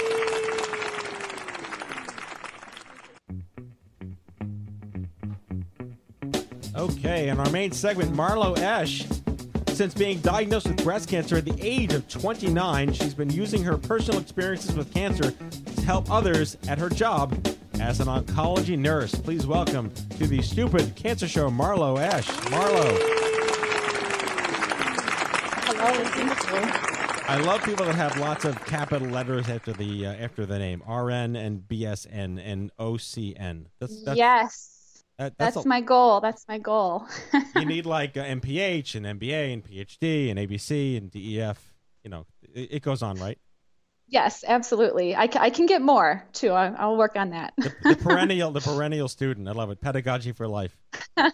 Speaker 4: Okay, in our main segment, Marloe Esch. Since being diagnosed with breast cancer at the age of 29, she's been using her personal experiences with cancer to help others at her job as an oncology nurse. Please welcome to the Stupid Cancer Show, Marloe Esch.
Speaker 9: Marloe.
Speaker 4: I love people that have lots of capital letters after the uh, after the name RN and BSN and OCN. That's, that's
Speaker 9: yes,
Speaker 4: that-
Speaker 9: that's,
Speaker 4: that's a-
Speaker 9: my goal. That's my goal. *laughs*
Speaker 4: you need like uh, MPH and MBA and PhD and ABC and DEF. You know, it, it goes on, right?
Speaker 9: yes, absolutely. I, I can get more too. I, I'll work on that.
Speaker 4: The perennial, the perennial student. I love it. Pedagogy for life. *laughs*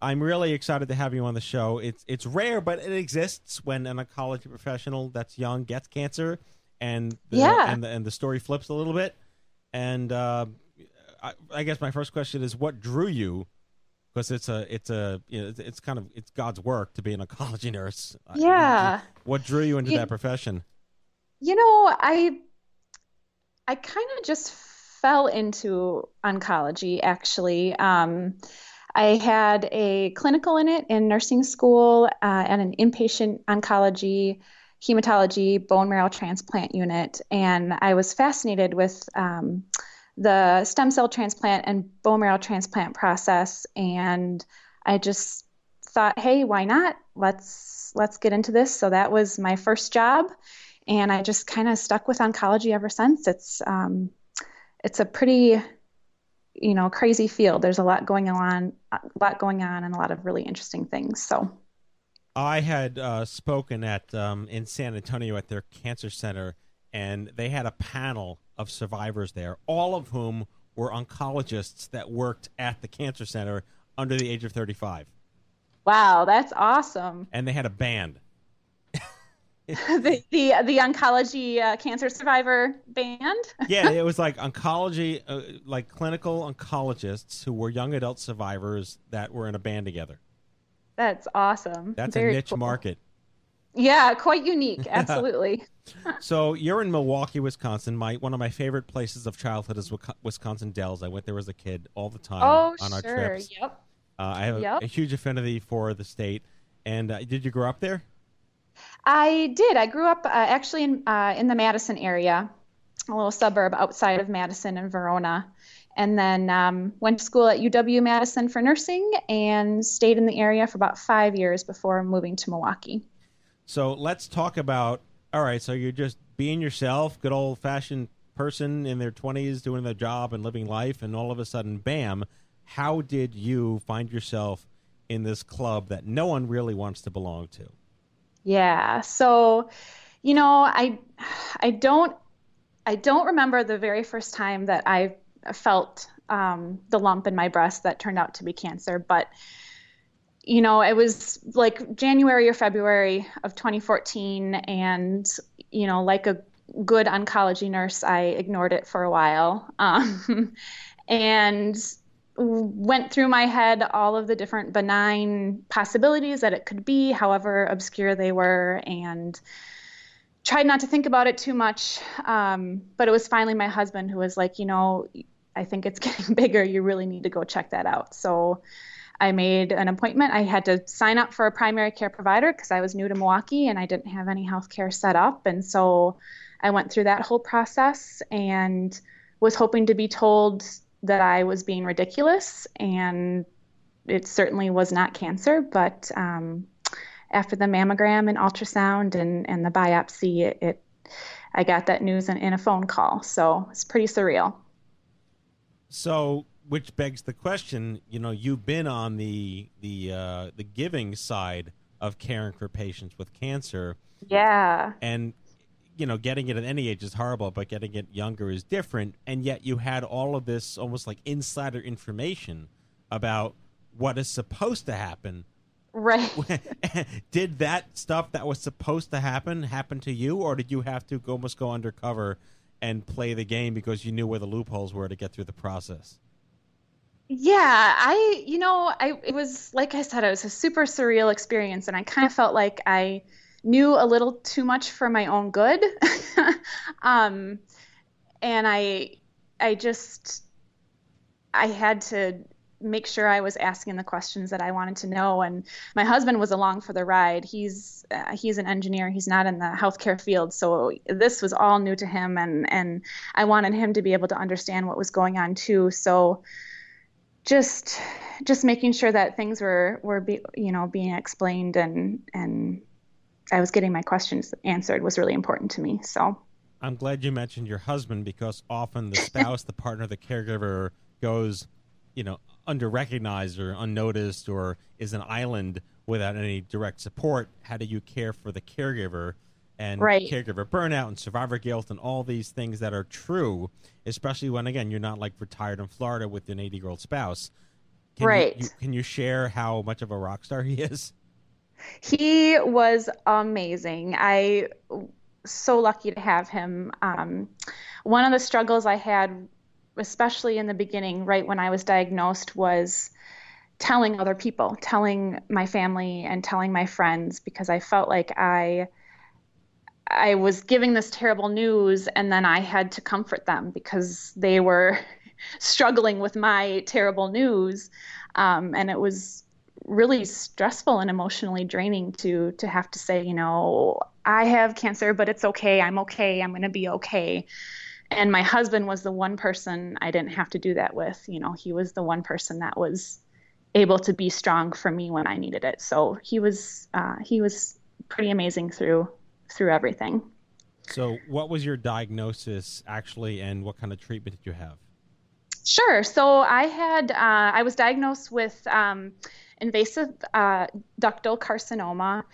Speaker 4: I'm really excited to have you on the show. It's it's rare, but it exists when an oncology professional that's young gets cancer, and the,
Speaker 9: Yeah.
Speaker 4: and the, and the story flips a little bit. And uh, I, I guess my first question is, what drew you? Because it's a it's a you know it's, it's kind of it's God's work to be an oncology nurse.
Speaker 9: Yeah.
Speaker 4: What drew you into
Speaker 9: You-
Speaker 4: that profession?
Speaker 9: You know, I I kind of just fell into oncology actually. Um, I had a clinical in it in nursing school uh, and an inpatient oncology, hematology, bone marrow transplant unit, and I was fascinated with um, the stem cell transplant and bone marrow transplant process, and I just thought, hey, why not? Let's let's get into this. So that was my first job, and I just kind of stuck with oncology ever since. It's um, it's a pretty you know crazy field. There's a lot going on, a lot going on, and a lot of really interesting things. So
Speaker 4: I had uh, spoken at um, in San Antonio at their cancer center, and they had a panel of survivors there, all of whom were oncologists that worked at the cancer center under the age of 35,
Speaker 9: wow, that's awesome.
Speaker 4: and they had a band. *laughs*
Speaker 9: the the the oncology uh, cancer survivor band. *laughs*
Speaker 4: Yeah, it was like oncology, uh, like clinical oncologists who were young adult survivors that were in a band together.
Speaker 9: That's awesome.
Speaker 4: That's
Speaker 9: Very
Speaker 4: a niche
Speaker 9: cool.
Speaker 4: market.
Speaker 9: Yeah, quite unique. *laughs* Absolutely.
Speaker 4: So you're in Milwaukee, Wisconsin. My one of my favorite places of childhood is Wisconsin Dells. I went there as a kid all the time
Speaker 9: oh,
Speaker 4: on our
Speaker 9: sure.
Speaker 4: trips.
Speaker 9: Yep.
Speaker 4: Uh, I have a-
Speaker 9: Yep.
Speaker 4: a, huge affinity for the state, And uh, did you grow up there?
Speaker 9: I did. I grew up uh, actually in uh, in the Madison area, a little suburb outside of Madison and Verona, and then um, went to school at UW Madison for nursing and stayed in the area for about five years before moving to Milwaukee.
Speaker 4: So let's talk about. All right, so you're just being yourself, good old fashioned person in their 20s doing their job and living life, and all of a sudden, bam! How did you find yourself in this club that no one really wants to belong to?
Speaker 9: Yeah. So, you know, I I don't I don't remember the very first time that I felt um, the lump in my breast that turned out to be cancer, but you know, it was like January or February of 2014, and you know, like a good oncology nurse, I ignored it for a while, *laughs* um, and went through my head all of the different benign possibilities that it could be, however obscure they were, and tried not to think about it too much. Um, but it was finally my husband who was like, you know, I think it's *laughs* getting bigger. You really need to go check that out. So I made an appointment. I had to sign up for a primary care provider because I was new to Milwaukee and I didn't have any health care set up. And so I went through that whole process and was hoping to be told that I was being ridiculous, and it certainly was not cancer. But um, after the mammogram and ultrasound and, and the biopsy, it, it I got that news in, in a phone call. So it's pretty surreal.
Speaker 4: So, which begs the question, you know, you've been on the the uh, the giving side of caring for patients with cancer.
Speaker 9: Yeah.
Speaker 4: And you know, getting it at any age is horrible, but getting it younger is different. And yet you had all of this almost like insider information about what is supposed to happen.
Speaker 9: Right. *laughs*
Speaker 4: did that stuff that was supposed to happen happen to you, or did you have to almost go undercover and play the game because you knew where the loopholes were to get through the process?
Speaker 9: Yeah, I, you know, I it was like I said, it was a super surreal experience, and I kind of felt like I knew a little too much for my own good. *laughs* um, and I, I just, I had to make sure I was asking the questions that I wanted to know. And my husband was along for the ride. He's uh, he's an engineer. He's not in the healthcare field, so this was all new to him. And and I wanted him to be able to understand what was going on too. So just just making sure that things were were be, you know being explained and and I was getting my questions answered was really important to me. So
Speaker 4: I'm glad you mentioned your husband because often the spouse, the partner, the caregiver goes, you know, under recognized or unnoticed or is an island without any direct support. How do you care for the caregiver and
Speaker 9: right.
Speaker 4: caregiver burnout and survivor guilt and all these things that are true, especially when again you're not like retired in Florida with an 80 year old spouse. Can
Speaker 9: right.
Speaker 4: You, you, can you share how much of a rock star he is?
Speaker 9: He was amazing. I so lucky to have him. Um, one of the struggles I had, especially in the beginning, right when I was diagnosed, was telling other people, telling my family and telling my friends because I felt like I I was giving this terrible news and then I had to comfort them because they were *laughs* struggling with my terrible news. Um, and it was really stressful and emotionally draining to to have to say, you know, I have cancer, but it's okay. I'm okay. I'm going to be okay. And my husband was the one person I didn't have to do that with. You know, he was the one person that was able to be strong for me when I needed it. So he was uh, he was pretty amazing through through everything.
Speaker 4: So, what was your diagnosis actually, and what kind of treatment did you have?
Speaker 9: Sure. So I had uh, I was diagnosed with um, invasive uh, ductal carcinoma.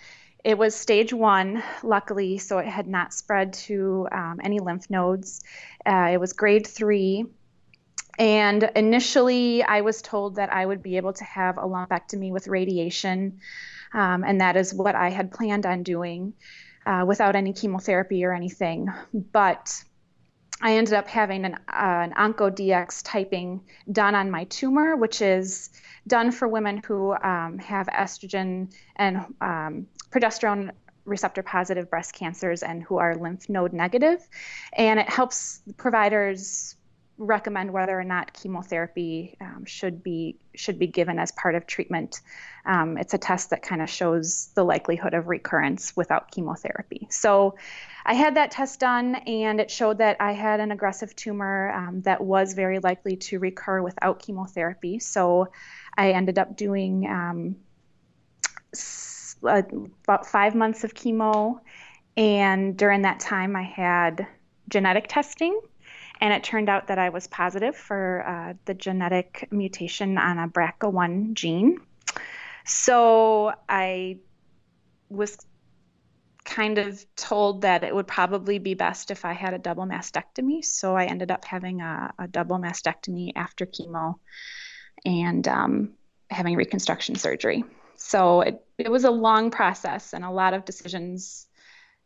Speaker 9: It was stage one, luckily, so it had not spread to um, any lymph nodes. Uh, it was grade three. And initially, I was told that I would be able to have a lumpectomy with radiation, um, and that is what I had planned on doing uh, without any chemotherapy or anything. But I ended up having an, uh, an Oncotype DX done on my tumor, which is done for women who um, have estrogen and um, progesterone receptor positive breast cancers and who are lymph node negative. And it helps providers recommend whether or not chemotherapy um, should be should be given as part of treatment. Um, it's a test that kind of shows the likelihood of recurrence without chemotherapy. So, I had that test done, and it showed that I had an aggressive tumor um, that was very likely to recur without chemotherapy. So, I ended up doing um, about five months of chemo, and during that time, I had genetic testing and it turned out that I was positive for uh, the genetic mutation on a BRCA1 gene. So I was kind of told that it would probably be best if I had a double mastectomy. So I ended up having a, a double mastectomy after chemo and um, having reconstruction surgery. So it, it was a long process and a lot of decisions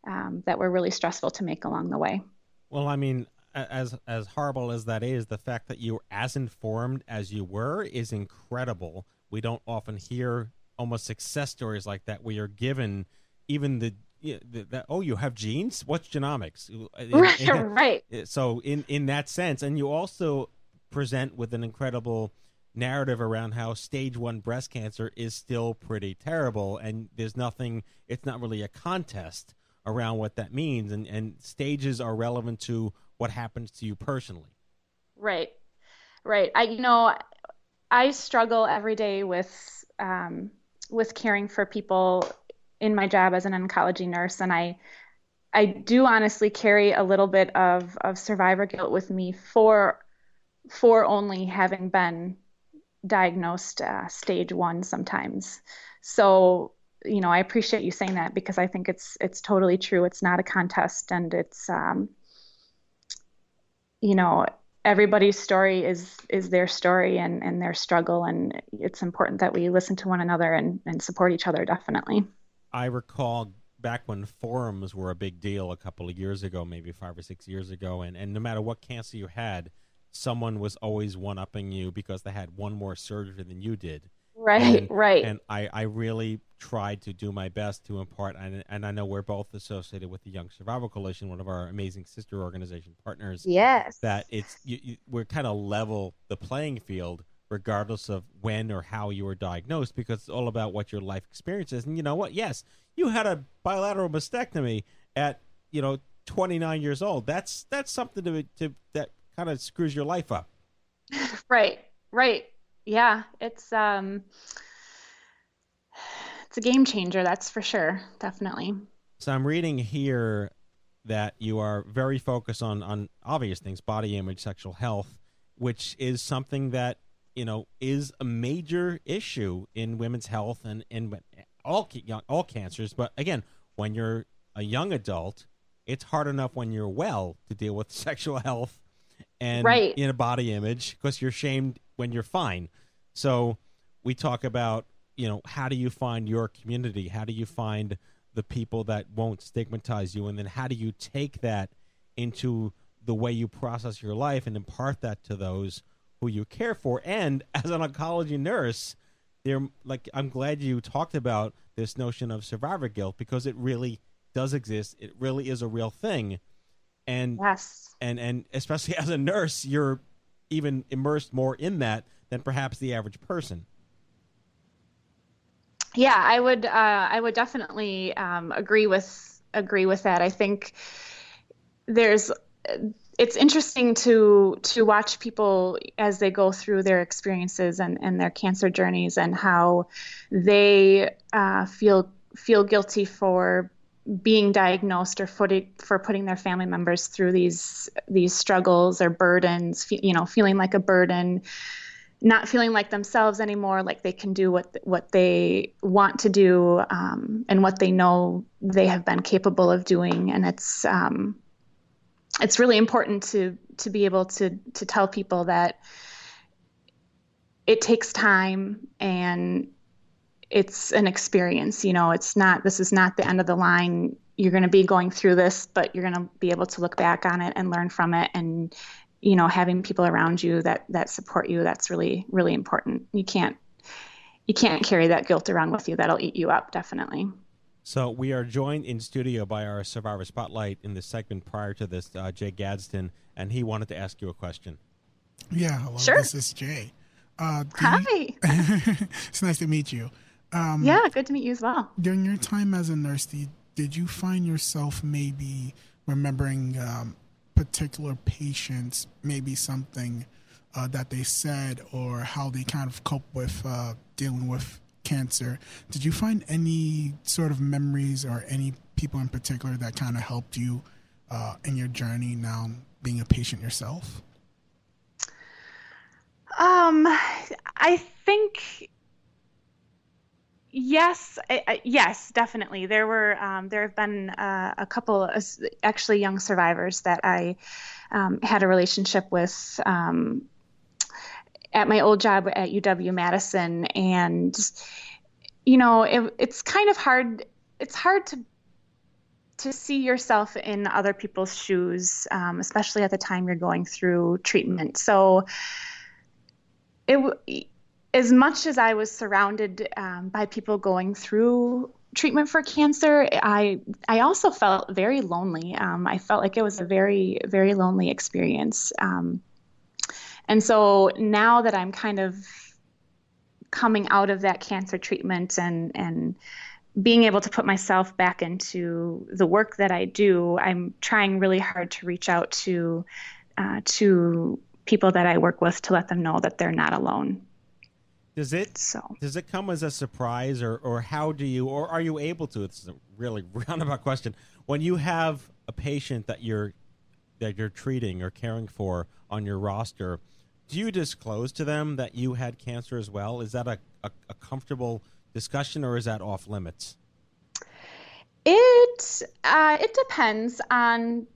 Speaker 9: um, that were really stressful to make along the way.
Speaker 4: Well, I mean, as as horrible as that is, the fact that you were as informed as you were is incredible. We don't often hear almost success stories like that where you're given even the, know, the, oh you have genes what's genomics *laughs*
Speaker 9: Right.
Speaker 4: right so in in that sense and you also present with an incredible narrative around how stage one breast cancer is still pretty terrible and there's nothing it's not really a contest around what that means and and stages are relevant to what happens to you personally.
Speaker 9: Right. Right. I you know I struggle every day with um, with caring for people in my job as an oncology nurse and I I do honestly carry a little bit of of survivor guilt with me for for only having been diagnosed uh, stage 1 sometimes. So you know, I appreciate you saying that because I think it's it's totally true. It's not a contest, and it's um, you know everybody's story is is their story and and their struggle and it's important that we listen to one another and and support each other definitely
Speaker 4: i recall back when forums were a big deal a couple of years ago maybe five or six years ago and and no matter what cancer you had someone was always one upping you because they had one more surgery than you did
Speaker 9: Right,
Speaker 4: and,
Speaker 9: right.
Speaker 4: And I, I really tried to do my best to impart, and, and I know we're both associated with the Young Survival Coalition, one of our amazing sister organization partners.
Speaker 9: Yes.
Speaker 4: That it's you, you, we're kind of level the playing field, regardless of when or how you were diagnosed, because it's all about what your life experience is. And you know what? Yes, you had a bilateral mastectomy at you know 29 years old. That's that's something to to that kind of screws your life up. *laughs*
Speaker 9: right, right yeah, it's um, it's a game changer. That's for sure. Definitely.
Speaker 4: So I'm reading here that you are very focused on on obvious things, body image, sexual health, which is something that you know is a major issue in women's health and in all all cancers. But again, when you're a young adult, it's hard enough when you're well to deal with *laughs* sexual health and
Speaker 9: right.
Speaker 4: in a body image because you're shamed when you're fine. So we talk about, you know, how do you find your community? How do you find the people that won't stigmatize you? And then how do you take that into the way you process your life and impart that to those who you care for? And as an oncology nurse, there like I'm glad you talked about this notion of survivor guilt because it really does exist. It really is a real thing. And
Speaker 9: yes.
Speaker 4: and and especially *laughs* as a nurse, you're even immersed more in that than perhaps the average person.
Speaker 9: Yeah, I would uh, I would definitely um, agree with agree with that. I think there's it's interesting to to watch people as they go through their experiences and, and their cancer journeys and how they uh, feel feel guilty for being diagnosed or for, for putting their family members through these these struggles or burdens you know feeling like a burden not feeling like themselves anymore, like they can do what what they want to do um, and what they know they have been capable of doing, and it's um, it's really important to to be able to to tell people that it takes time and it's an experience. You know, it's not this is not the end of the line. You're going to be going through this, but you're going to be able to look back on it and learn from it and you know having people around you that that support you that's really really important you can't you can't carry that guilt around with you that'll eat you up definitely
Speaker 4: so we are joined in studio by our survivor spotlight in the segment prior to this uh, jay gadsden and he wanted to ask you a question
Speaker 6: Yeah, hello.
Speaker 9: Sure.
Speaker 6: This is Jay. Uh,
Speaker 9: Hi.
Speaker 6: you- *laughs* it's nice to meet you. Um,
Speaker 9: yeah, good to meet you as well.
Speaker 6: During your time as a nurse, did, did you find yourself maybe remembering um, particular patients, maybe something uh, that they said or how they kind of cope with uh, dealing with cancer? Did you find any sort of memories or any people in particular that kind of helped you uh, in your journey now being a patient yourself?
Speaker 9: Um, I think yes, I, I- yes, definitely. There were um, there have been uh, a couple, of, actually young survivors that I um, had a relationship with um, at my old job at UW Madison, and you know, it, it's kind of hard. It's hard to to see yourself in other people's shoes, um, especially at the time you're going through treatment. So it as much as I was surrounded um, by people going through treatment for cancer, I I also felt very lonely. Um, I felt like it was a very very lonely experience. Um, and so now that I'm kind of coming out of that cancer treatment and and being able to put myself back into the work that I do, I'm trying really hard to reach out to uh, to people that I work with to let them know that they're not alone.
Speaker 4: Does it
Speaker 9: so?
Speaker 4: Does it come as a surprise, or or how do you, or are you able to? It's a really *laughs* roundabout question. When you have a patient that you're that you're treating or caring for on your roster, do you disclose to them that you had cancer as well? Is that a, a, a comfortable discussion, or is that off limits?
Speaker 9: It uh, it depends on.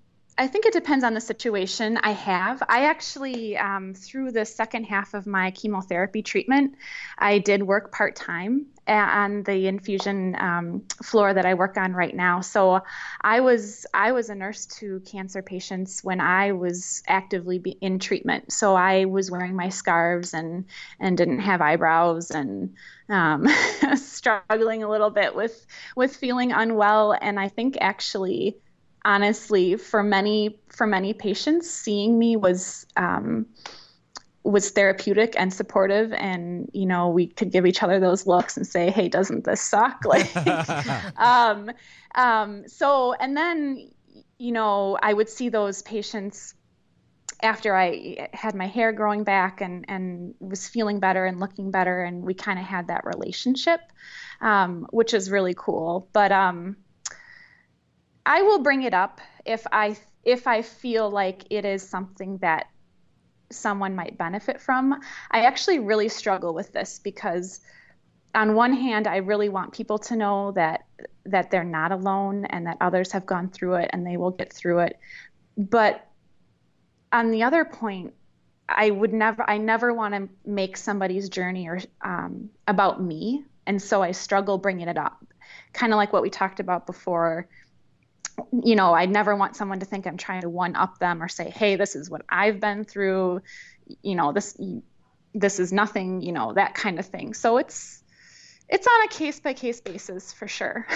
Speaker 9: I think it depends on the situation I have. I actually, um, through the second half of my chemotherapy treatment, I did work part time on the infusion um, floor that I work on right now. So I was I was a nurse to cancer patients when I was actively be in treatment. So I was wearing my scarves and and didn't have eyebrows and um, *laughs* struggling a little bit with with feeling unwell. And I think actually honestly for many for many patients seeing me was um, was therapeutic and supportive and you know we could give each other those looks and say hey doesn't this suck? *laughs* Like *laughs* um, um, so and then you know i would see those patients after i had my hair growing back and and was feeling better and looking better and we kind of had that relationship um, which is really cool. But um, I will bring it up if I if I feel like it is something that someone might benefit from. I actually really struggle with this because on one hand I really want people to know that that they're not alone and that others have gone through it and they will get through it. But on the other point, I would never I never want to make somebody's journey or um, about me, and so I struggle bringing it up. Kind of like what we talked about before you know, I'd never want someone to think I'm trying to one up them or say, "Hey, this is what I've been through." You know, this this is nothing, you know, that kind of thing. So it's it's on a case by case basis for sure.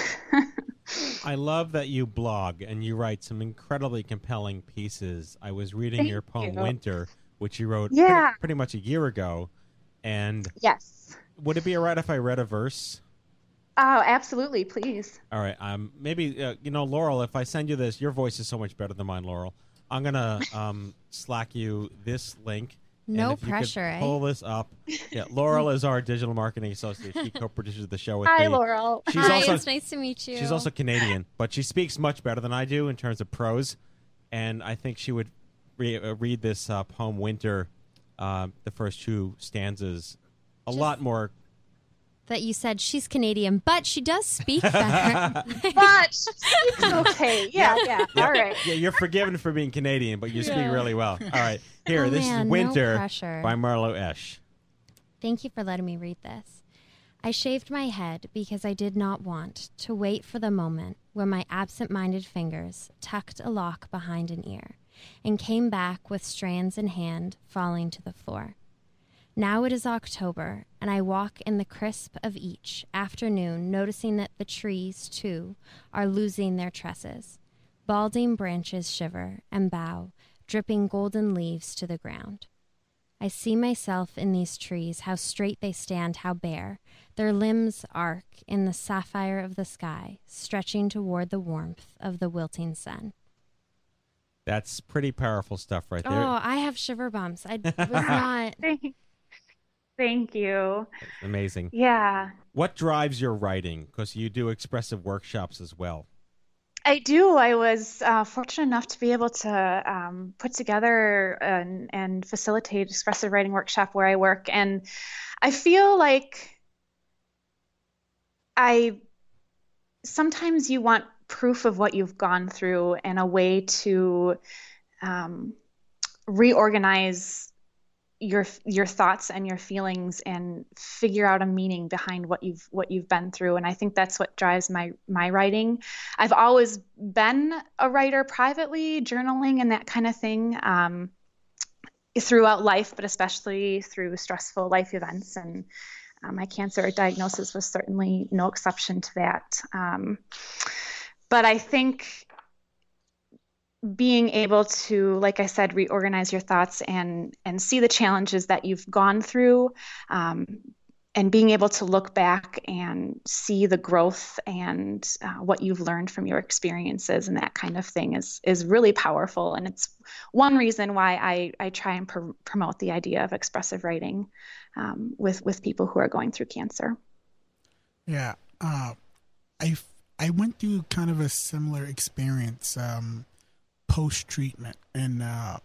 Speaker 9: *laughs*
Speaker 4: I love that you blog and you write some incredibly compelling pieces. I was reading
Speaker 9: Thank
Speaker 4: your poem
Speaker 9: you.
Speaker 4: Winter, which you wrote
Speaker 9: Yeah.
Speaker 4: pretty, pretty much a year ago. And
Speaker 9: yes.
Speaker 4: would it be all right if I read a verse?
Speaker 9: Oh, absolutely, please.
Speaker 4: All right. Um, maybe uh, you know, Laurel. If I send you this, your voice is so much better than mine, Laurel. I'm gonna *laughs* um, slack you this link. and
Speaker 5: No
Speaker 4: if you could
Speaker 5: pressure, eh?
Speaker 4: Pull this up. Yeah, *laughs* Laurel is our digital marketing associate. She co-produces the show with
Speaker 9: Hi,
Speaker 4: me.
Speaker 9: Hi, Laurel.
Speaker 4: She's
Speaker 5: Hi,
Speaker 4: also
Speaker 5: it's nice to meet you.
Speaker 4: she's also Canadian, but she speaks much better than I do in terms of prose, and I think she would re- uh, read this uh, poem "Winter," uh, the first two stanzas, a lot more
Speaker 5: that you said she's Canadian, but she does speak *laughs* better.
Speaker 9: but it's okay. Yeah, yeah. All right.
Speaker 4: Yeah, you're forgiven for being Canadian, but you speak really well. All right, here,
Speaker 5: Oh,
Speaker 4: this
Speaker 5: man,
Speaker 4: is Winter
Speaker 5: pressure.
Speaker 4: by Marloe Esch.
Speaker 5: Thank you for letting me read this. I shaved my head because I did not want to wait for the moment when my absent minded fingers tucked a lock behind an ear and came back with strands in hand falling to the floor. Now it is October, and I walk in the crisp of each afternoon, noticing that the trees, too, are losing their tresses. Balding branches shiver and bow, dripping golden leaves to the ground. I see myself in these trees, how straight they stand, how bare. Their limbs arc in the sapphire of the sky, stretching toward the warmth of the wilting sun.
Speaker 4: That's pretty powerful stuff right there.
Speaker 5: Oh, I have shiver bumps. I was *laughs* not.
Speaker 9: Thank you.
Speaker 4: Amazing.
Speaker 9: Yeah.
Speaker 4: What drives your writing? Because you do expressive workshops as well.
Speaker 9: I do. I was uh, fortunate enough to be able to um, put together and, and facilitate expressive writing workshop where I work, and I feel like I sometimes you want proof of what you've gone through and a way to um, reorganize your your thoughts and your feelings and figure out a meaning behind what you've what you've been through. And i think that's what drives my my writing. I've always been a writer privately journaling and that kind of thing um, throughout life but especially through stressful life events. And uh, my cancer diagnosis was certainly no exception to that. Um, but i think being able to like i said reorganize your thoughts and and see the challenges that you've gone through um, and being able to look back and see the growth and uh, what you've learned from your experiences and that kind of thing is is really powerful. And it's one reason why i i try and pr- promote the idea of expressive writing um, with with people who are going through cancer.
Speaker 6: Yeah uh, i i went through kind of a similar experience um, post treatment, and uh,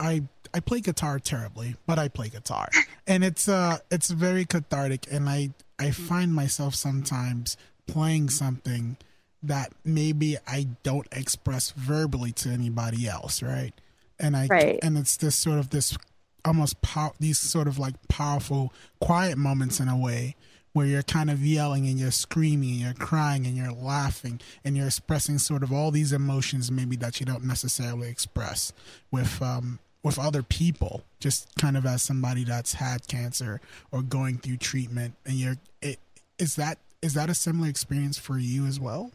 Speaker 6: I I play guitar terribly, but I play guitar, *laughs* and it's uh it's very cathartic, and I I find myself sometimes playing something that maybe I don't express verbally to anybody else, right? And I
Speaker 9: right.
Speaker 6: and it's this sort of this almost pow- these sort of like powerful quiet moments in a way where you're kind of yelling and you're screaming and you're crying and you're laughing and you're expressing sort of all these emotions maybe that you don't necessarily express with um, with other people just kind of as somebody that's had cancer or going through treatment and you're it, is that is that a similar experience for you as well?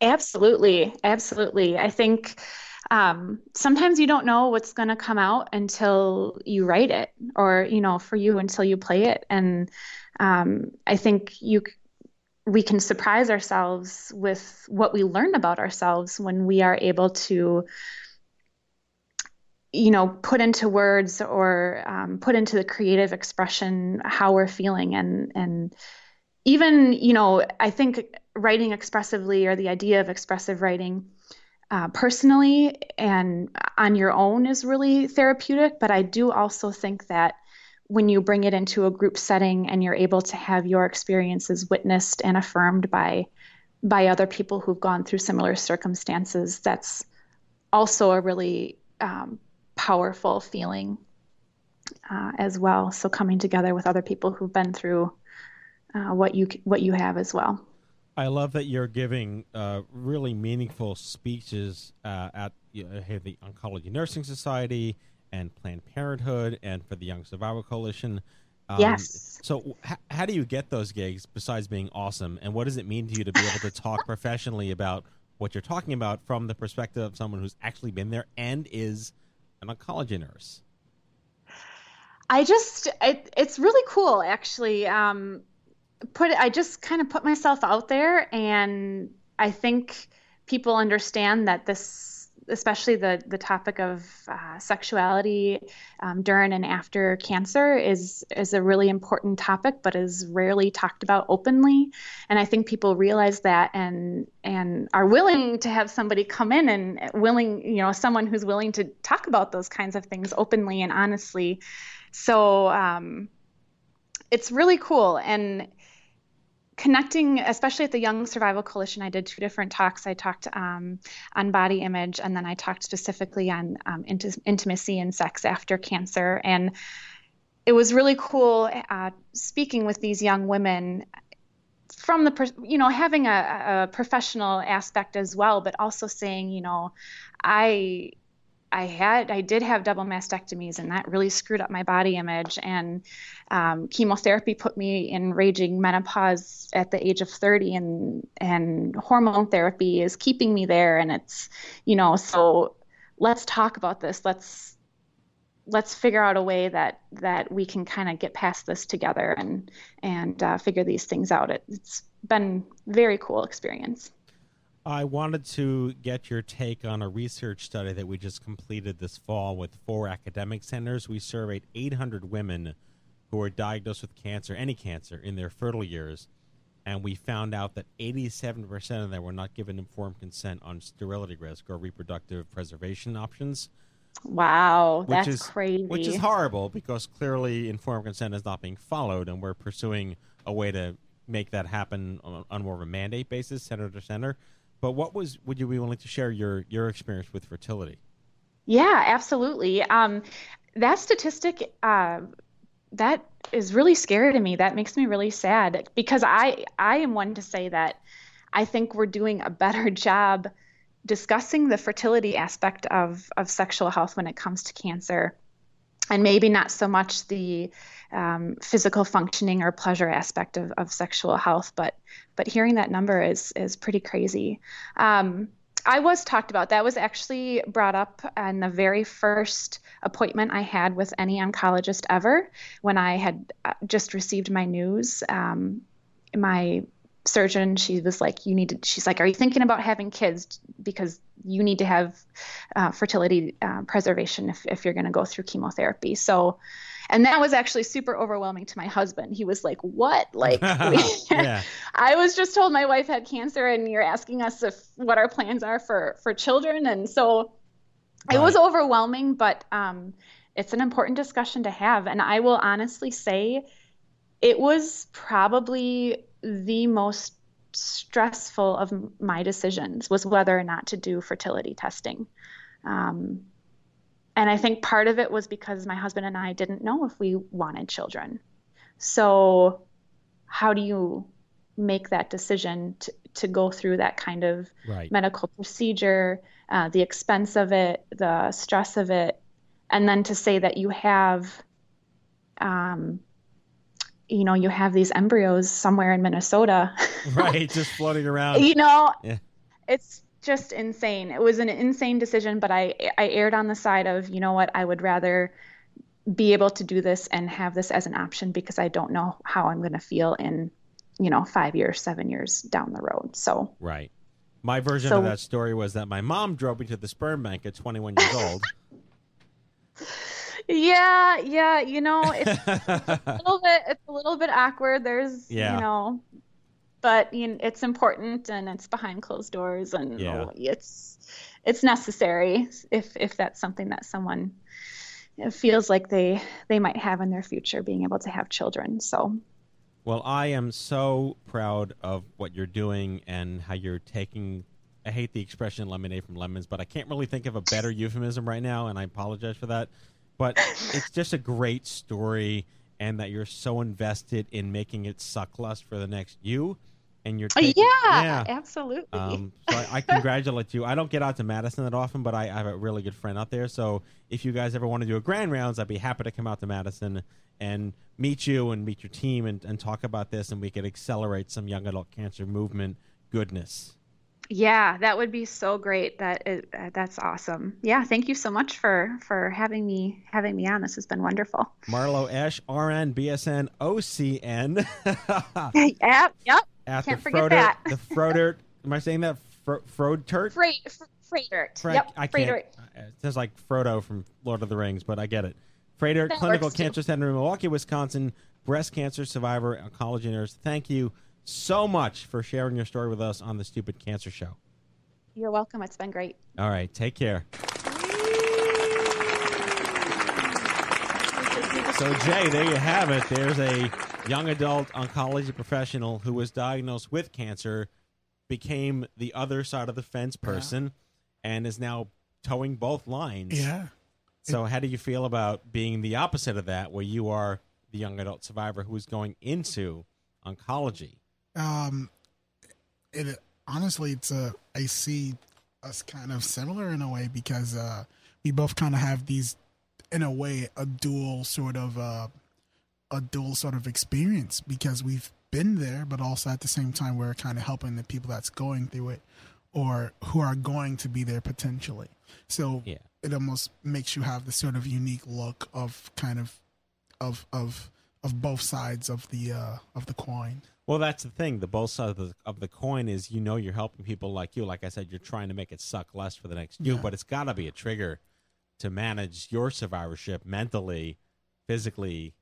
Speaker 9: Absolutely. Absolutely. I think um, sometimes you don't know what's going to come out until you write it or you know for you until you play it. And um, I think you we can surprise ourselves with what we learn about ourselves when we are able to you know put into words or um, put into the creative expression how we're feeling. And and even you know i think writing expressively or the idea of expressive writing uh, personally and on your own is really therapeutic. But i do also think that when you bring it into a group setting and you're able to have your experiences witnessed and affirmed by by other people who've gone through similar circumstances that's also a really um, powerful feeling uh, as well. So coming together with other people who've been through uh, what you what you have as well.
Speaker 4: I love that you're giving uh, really meaningful speeches uh, at the Oncology Nursing Society and Planned Parenthood and for the Young Survivor Coalition.
Speaker 9: Um, yes.
Speaker 4: So, h- how do you get those gigs besides being awesome? And what does it mean to you to be able to talk *laughs* professionally about what you're talking about from the perspective of someone who's actually been there and is an oncology nurse?
Speaker 9: I just, it, it's really cool actually. Um, put I just kind of put myself out there, and I think people understand that this especially the the topic of uh, sexuality um, during and after cancer is is a really important topic, but is rarely talked about openly. And I think people realize that and and are willing to have somebody come in and willing, you know, someone who's willing to talk about those kinds of things openly and honestly. So um, it's really cool and connecting, especially at the Young Survival Coalition, I did two different talks. I talked um, on body image, and then I talked specifically on um, int- intimacy and sex after cancer. And it was really cool uh, speaking with these young women from the, you know, having a, a professional aspect as well, but also saying, you know, I I had I did have double mastectomies and that really screwed up my body image and um, chemotherapy put me in raging menopause at the age of 30 and and hormone therapy is keeping me there and it's you know so let's talk about this let's let's figure out a way that that we can kind of get past this together and and uh, figure these things out. It, it's been very cool experience.
Speaker 4: I wanted to get your take on a research study that we just completed this fall with four academic centers. We surveyed 800 women who were diagnosed with cancer, any cancer, in their fertile years, and we found out that 87% of them were not given informed consent on sterility risk or reproductive preservation options.
Speaker 9: Wow,
Speaker 4: which
Speaker 9: that's
Speaker 4: is,
Speaker 9: crazy.
Speaker 4: Which is horrible because clearly informed consent is not being followed, and we're pursuing a way to make that happen on, on more of a mandate basis, center to center. But what was would you be willing to share your your experience with fertility?
Speaker 9: Yeah, absolutely. Um, that statistic uh, that is really scary to me. That makes me really sad because I I am one to say that I think we're doing a better *laughs* job discussing the fertility aspect of of sexual health when it comes to cancer and maybe not so much the um, physical functioning or pleasure aspect of, of sexual health, but but hearing that number is is pretty crazy. Um, I was talked about. That was actually brought up in the very first appointment I had with any oncologist ever when I had uh, just received my news. Um, my surgeon, she was like, "You need to." She's like, "Are you thinking about having kids? Because you need to have uh, fertility uh, preservation if if you're going to go through chemotherapy." So and that was actually super overwhelming to my husband he was like what like *laughs*
Speaker 4: yeah. *laughs*
Speaker 9: i was just told my wife had cancer and you're asking us if what our plans are for for children and so right. it was overwhelming but um, it's an important discussion to have and i will honestly say it was probably the most stressful of my decisions was whether or not to do fertility testing um, and I think part of it was because my husband and I didn't know if we wanted children. So, how do you make that decision to, to go through that kind of
Speaker 4: right.
Speaker 9: medical procedure, uh, the expense of it, the stress of it, and then to say that you have, um, you know, you have these embryos somewhere in Minnesota, *laughs*
Speaker 4: right, just floating around.
Speaker 9: you know,
Speaker 4: yeah.
Speaker 9: it's just insane. It was an insane decision, but I I erred on the side of, you know what, I would rather be able to do this and have this as an option because I don't know how I'm going to feel in, you know, 5 years, 7 years down the road. So
Speaker 4: Right. My version
Speaker 9: So-
Speaker 4: of that story was that my mom drove me to the sperm bank at 21 years old. *laughs*
Speaker 9: Yeah, yeah, you know, it's, *laughs* it's a little bit it's a little bit awkward. There's,
Speaker 4: Yeah.
Speaker 9: you know, but you know, it's important and it's behind closed doors and
Speaker 4: Yeah.
Speaker 9: it's it's necessary if if that's something that someone feels like they they might have in their future being able to have children. So,
Speaker 4: Well, I am so proud of what you're doing and how you're taking. I hate the expression lemonade from lemons, but I can't really think of a better euphemism right now, and I apologize for that. But it's just a great story, and that you're so invested in making it suck less for the next you. And you're taking,
Speaker 9: yeah,
Speaker 4: yeah.
Speaker 9: absolutely.
Speaker 4: Um, so I, I congratulate you. I don't get out to Madison that often, but I, I have a really good friend out there. So if you guys ever want to do a grand rounds, I'd be happy to come out to Madison and meet you and meet your team and, and talk about this, and we could accelerate some young adult cancer movement goodness.
Speaker 9: Yeah, that would be so great. That is, uh, that's awesome. Yeah, thank you so much for for having me having me on. This has been wonderful.
Speaker 4: Marloe Esch, RN, BSN, OCN. *laughs*
Speaker 9: yep, yep.
Speaker 4: At
Speaker 9: Can't forget
Speaker 4: Froder,
Speaker 9: that.
Speaker 4: The Froder, am I saying that? Fro, Frodtert?
Speaker 9: Freight, fr- Freightert.
Speaker 4: Frank,
Speaker 9: yep,
Speaker 4: I can't. It sounds like Frodo from Lord of the Rings, but I get it. Freighter
Speaker 9: That
Speaker 4: Clinical
Speaker 9: too.
Speaker 4: Cancer Center in Milwaukee, Wisconsin, breast cancer survivor, oncology nurse. Thank you so much for sharing your story with us on the Stupid Cancer Show.
Speaker 9: You're welcome. It's been great.
Speaker 4: All right, take care. So, Jay, there you have it. There's a young adult oncology professional who was diagnosed with cancer, became the other side of the fence person, and is now towing both lines.
Speaker 6: Yeah.
Speaker 4: So, how do you feel about being the opposite of that, where you are the young adult survivor who is going into oncology?
Speaker 6: Um, it honestly, it's a I see us kind of similar in a way because uh, we both kind of have these, in a way, a dual sort of uh, a dual sort of experience because we've been there, but also at the same time we're kind of helping the people that's going through it or who are going to be there potentially. So
Speaker 4: Yeah.
Speaker 6: it almost makes you have this sort of unique look of kind of of of of both sides of the uh, of the coin.
Speaker 4: Well, that's the thing. The both sides of the, of the coin is you know you're helping people like you. Like I said, you're trying to make it suck less for the next you,
Speaker 6: Yeah.
Speaker 4: but it's got to be a trigger to manage your survivorship mentally, physically,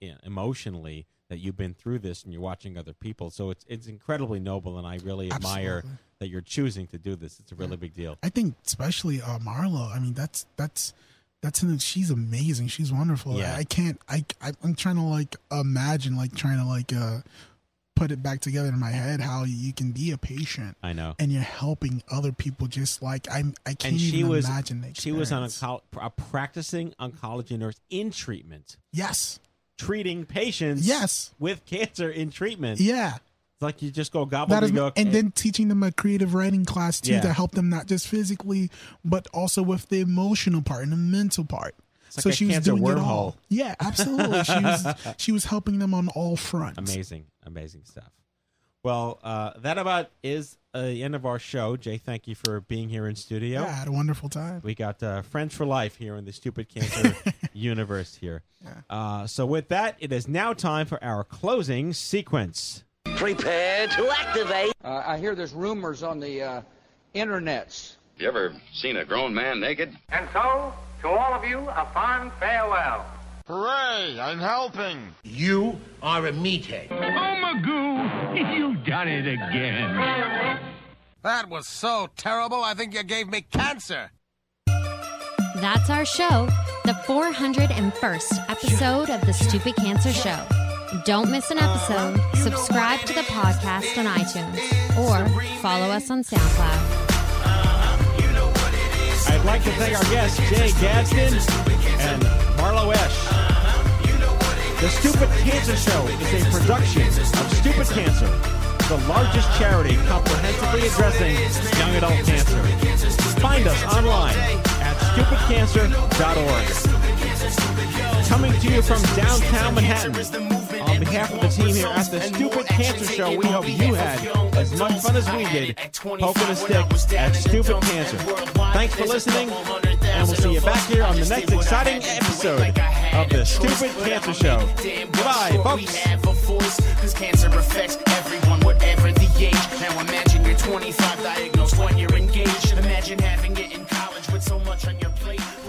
Speaker 4: you know, emotionally. That you've been through this and you're watching other people, so it's it's incredibly noble, and I really admire
Speaker 6: Absolutely.
Speaker 4: that you're choosing to do this. It's a really big deal.
Speaker 6: I think especially uh, Marloe. I mean, that's that's that's an, she's amazing. She's wonderful.
Speaker 4: Yeah.
Speaker 6: I, I can't. I, I I'm trying to like imagine like trying to like uh put it back together in my head how you can be a patient
Speaker 4: I know.
Speaker 6: and you're helping other people just like I'm. I can't
Speaker 4: and she
Speaker 6: even
Speaker 4: was
Speaker 6: imagine the
Speaker 4: she was
Speaker 6: experience.
Speaker 4: onco- a practicing oncology nurse in treatment.
Speaker 6: Yes.
Speaker 4: treating patients.
Speaker 6: Yes.
Speaker 4: with cancer in treatment.
Speaker 6: Yeah.
Speaker 4: It's like you just go
Speaker 6: That is,
Speaker 4: gobbledygook.
Speaker 6: and then teaching them a creative writing class too
Speaker 4: Yeah.
Speaker 6: to help them not just physically, but also with the emotional part and the mental part.
Speaker 4: It's like
Speaker 6: so
Speaker 4: a
Speaker 6: she was
Speaker 4: cancer
Speaker 6: doing it all. Yeah, absolutely. she was *laughs* she was helping them on all fronts.
Speaker 4: amazing, amazing stuff. Well, uh, that about is uh, the end of our show. Jay, thank you for being here in studio.
Speaker 6: Yeah, I had a wonderful time.
Speaker 4: We got uh, friends for life here in the Stupid Cancer *laughs* universe here. Uh, so with that, it is now time for our closing sequence.
Speaker 10: Prepare to activate. Uh, I hear there's rumors on the uh, internets.
Speaker 1: You ever seen a grown man naked?
Speaker 8: And so, to all of you, a fond farewell.
Speaker 11: Hooray! I'm helping.
Speaker 8: You are a meathead.
Speaker 11: Oh, Magoo, you've done it again. That was so terrible, I think you gave me cancer.
Speaker 5: That's our show, the 401st episode of The Stupid Cancer Show. Don't miss an episode. Subscribe to the podcast on iTunes or follow us on SoundCloud.
Speaker 4: I'd like to thank our guests, Jay Gadsden and Marloe Esch. The Stupid Cancer Show is a production of Stupid Cancer, the largest charity comprehensively addressing young adult cancer. Find us online at stupidcancer.org. Coming to you from downtown Manhattan, on behalf of the team here at the Stupid Cancer Show, we hope you had as much fun as we did poking a stick at Stupid Cancer. Thanks for listening, and we'll see you back here on the next exciting episode of the Stupid Cancer Show. Goodbye, folks.
Speaker 12: Have a cause cancer affects everyone, whatever the age. Now imagine you're 25, diagnosed when you're engaged. Imagine having it in college with so much on your plate.